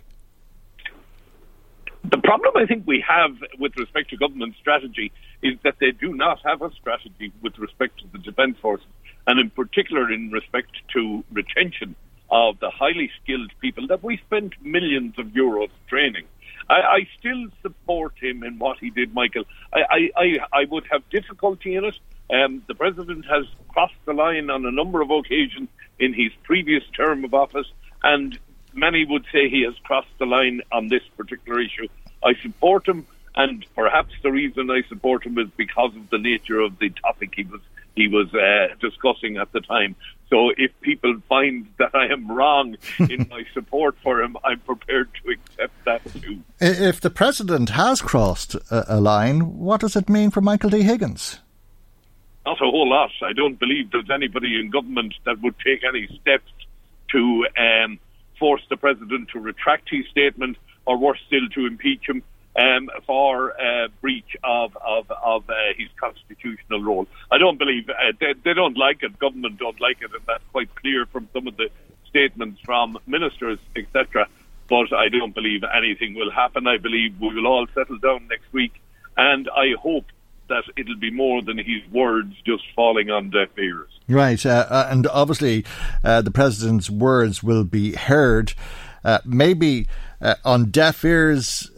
The problem I think we have with respect to government strategy is that they do not have a strategy with respect to the defence forces and in particular in respect to retention of the highly skilled people that we spent millions of euros training. I, I still support him in what he did, Michael. I, I, I would have difficulty in it. Um, the president has crossed the line on a number of occasions in his previous term of office, and many would say he has crossed the line on this particular issue. I support him, and perhaps the reason I support him is because of the nature of the topic he was he was uh, discussing at the time. So if people find that I am wrong in <laughs> my support for him, I'm prepared to accept that too. If the president has crossed a, line, what does it mean for Michael D. Higgins? Not a whole lot. I don't believe there's anybody in government that would take any steps to um, force the president to retract his statement, or worse still, to impeach him um, for uh, breach of of, of uh, his constitutional role. I don't believe uh, they, they don't like it. Government don't like it, and that's quite clear from some of the statements from ministers, etc. But I don't believe anything will happen. I believe we will all settle down next week, and I hope that it'll be more than his words just falling on deaf ears. Right, uh, uh, and obviously uh, the president's words will be heard. Uh, maybe uh, on deaf ears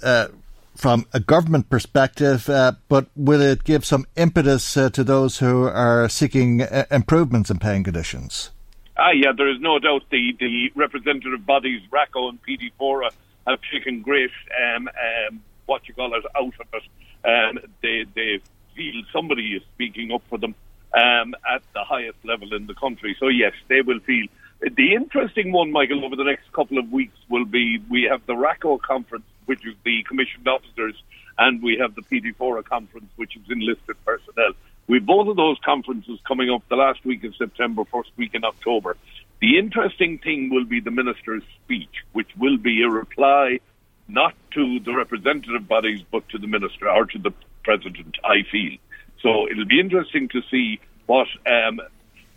from a government perspective, uh, but will it give some impetus uh, to those who are seeking uh, improvements in paying conditions? Ah, yeah, there is no doubt the, the representative bodies, RACO and PDFORRA, have taken great, um, um, what you call it, out of it. Um, they, they feel somebody is speaking up for them um, at the highest level in the country. So, yes, they will feel. The interesting one, Michael, over the next couple of weeks will be we have the RACO conference which is the commissioned officers, and we have the PDFORRA conference, which is enlisted personnel. We both of those conferences coming up the last week of September, first week in October. The interesting thing will be the minister's speech, which will be a reply not to the representative bodies, but to the minister or to the president, I feel. So it'll be interesting to see what um,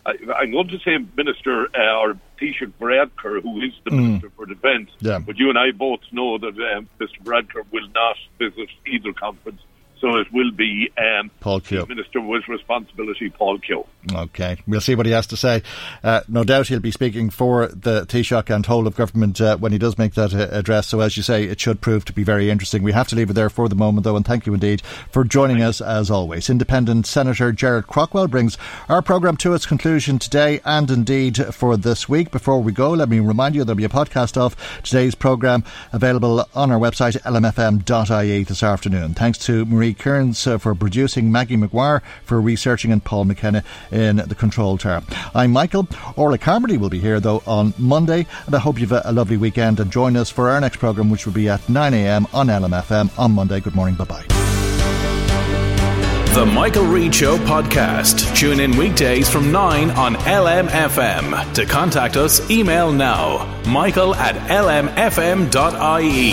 I, am going to say Minister uh, or Taoiseach Varadkar, who is the mm. Minister for Defence. Yeah. But you and I both know that um, Mr. Varadkar will not visit either conference. So it will be um, Paul Kehoe. Minister with responsibility, Paul Kehoe. Okay, we'll see what he has to say. Uh, no doubt he'll be speaking for the Taoiseach and whole of government uh, when he does make that uh, address. So, as you say, it should prove to be very interesting. We have to leave it there for the moment, though, and thank you indeed for joining us as always. Independent Senator Gerard Craughwell brings our programme to its conclusion today and indeed for this week. Before we go, let me remind you there'll be a podcast of today's programme available on our website, lmfm.ie, this afternoon. Thanks to Marie Kearns uh, for producing, Maggie McGuire for researching, and Paul McKenna in the control tower. I'm Michael. Orla Carmody will be here, though, on Monday, and I hope you've a, a lovely weekend and join us for our next programme, which will be at 9am on LMFM on Monday. Good morning. Bye bye. The Michael Reade Show podcast. Tune in weekdays from 9 on LMFM. To contact us, email now michael at lmfm.ie.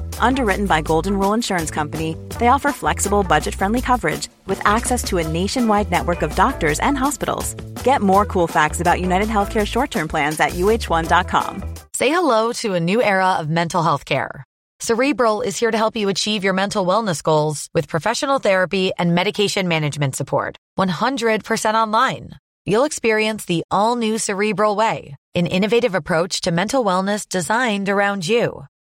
Underwritten by Golden Rule Insurance Company, they offer flexible, budget friendly coverage with access to a nationwide network of doctors and hospitals. Get more cool facts about United Healthcare short term plans at uh1.com. Say hello to a new era of mental health care. Cerebral is here to help you achieve your mental wellness goals with professional therapy and medication management support. 100% online. You'll experience the all new Cerebral Way, an innovative approach to mental wellness designed around you.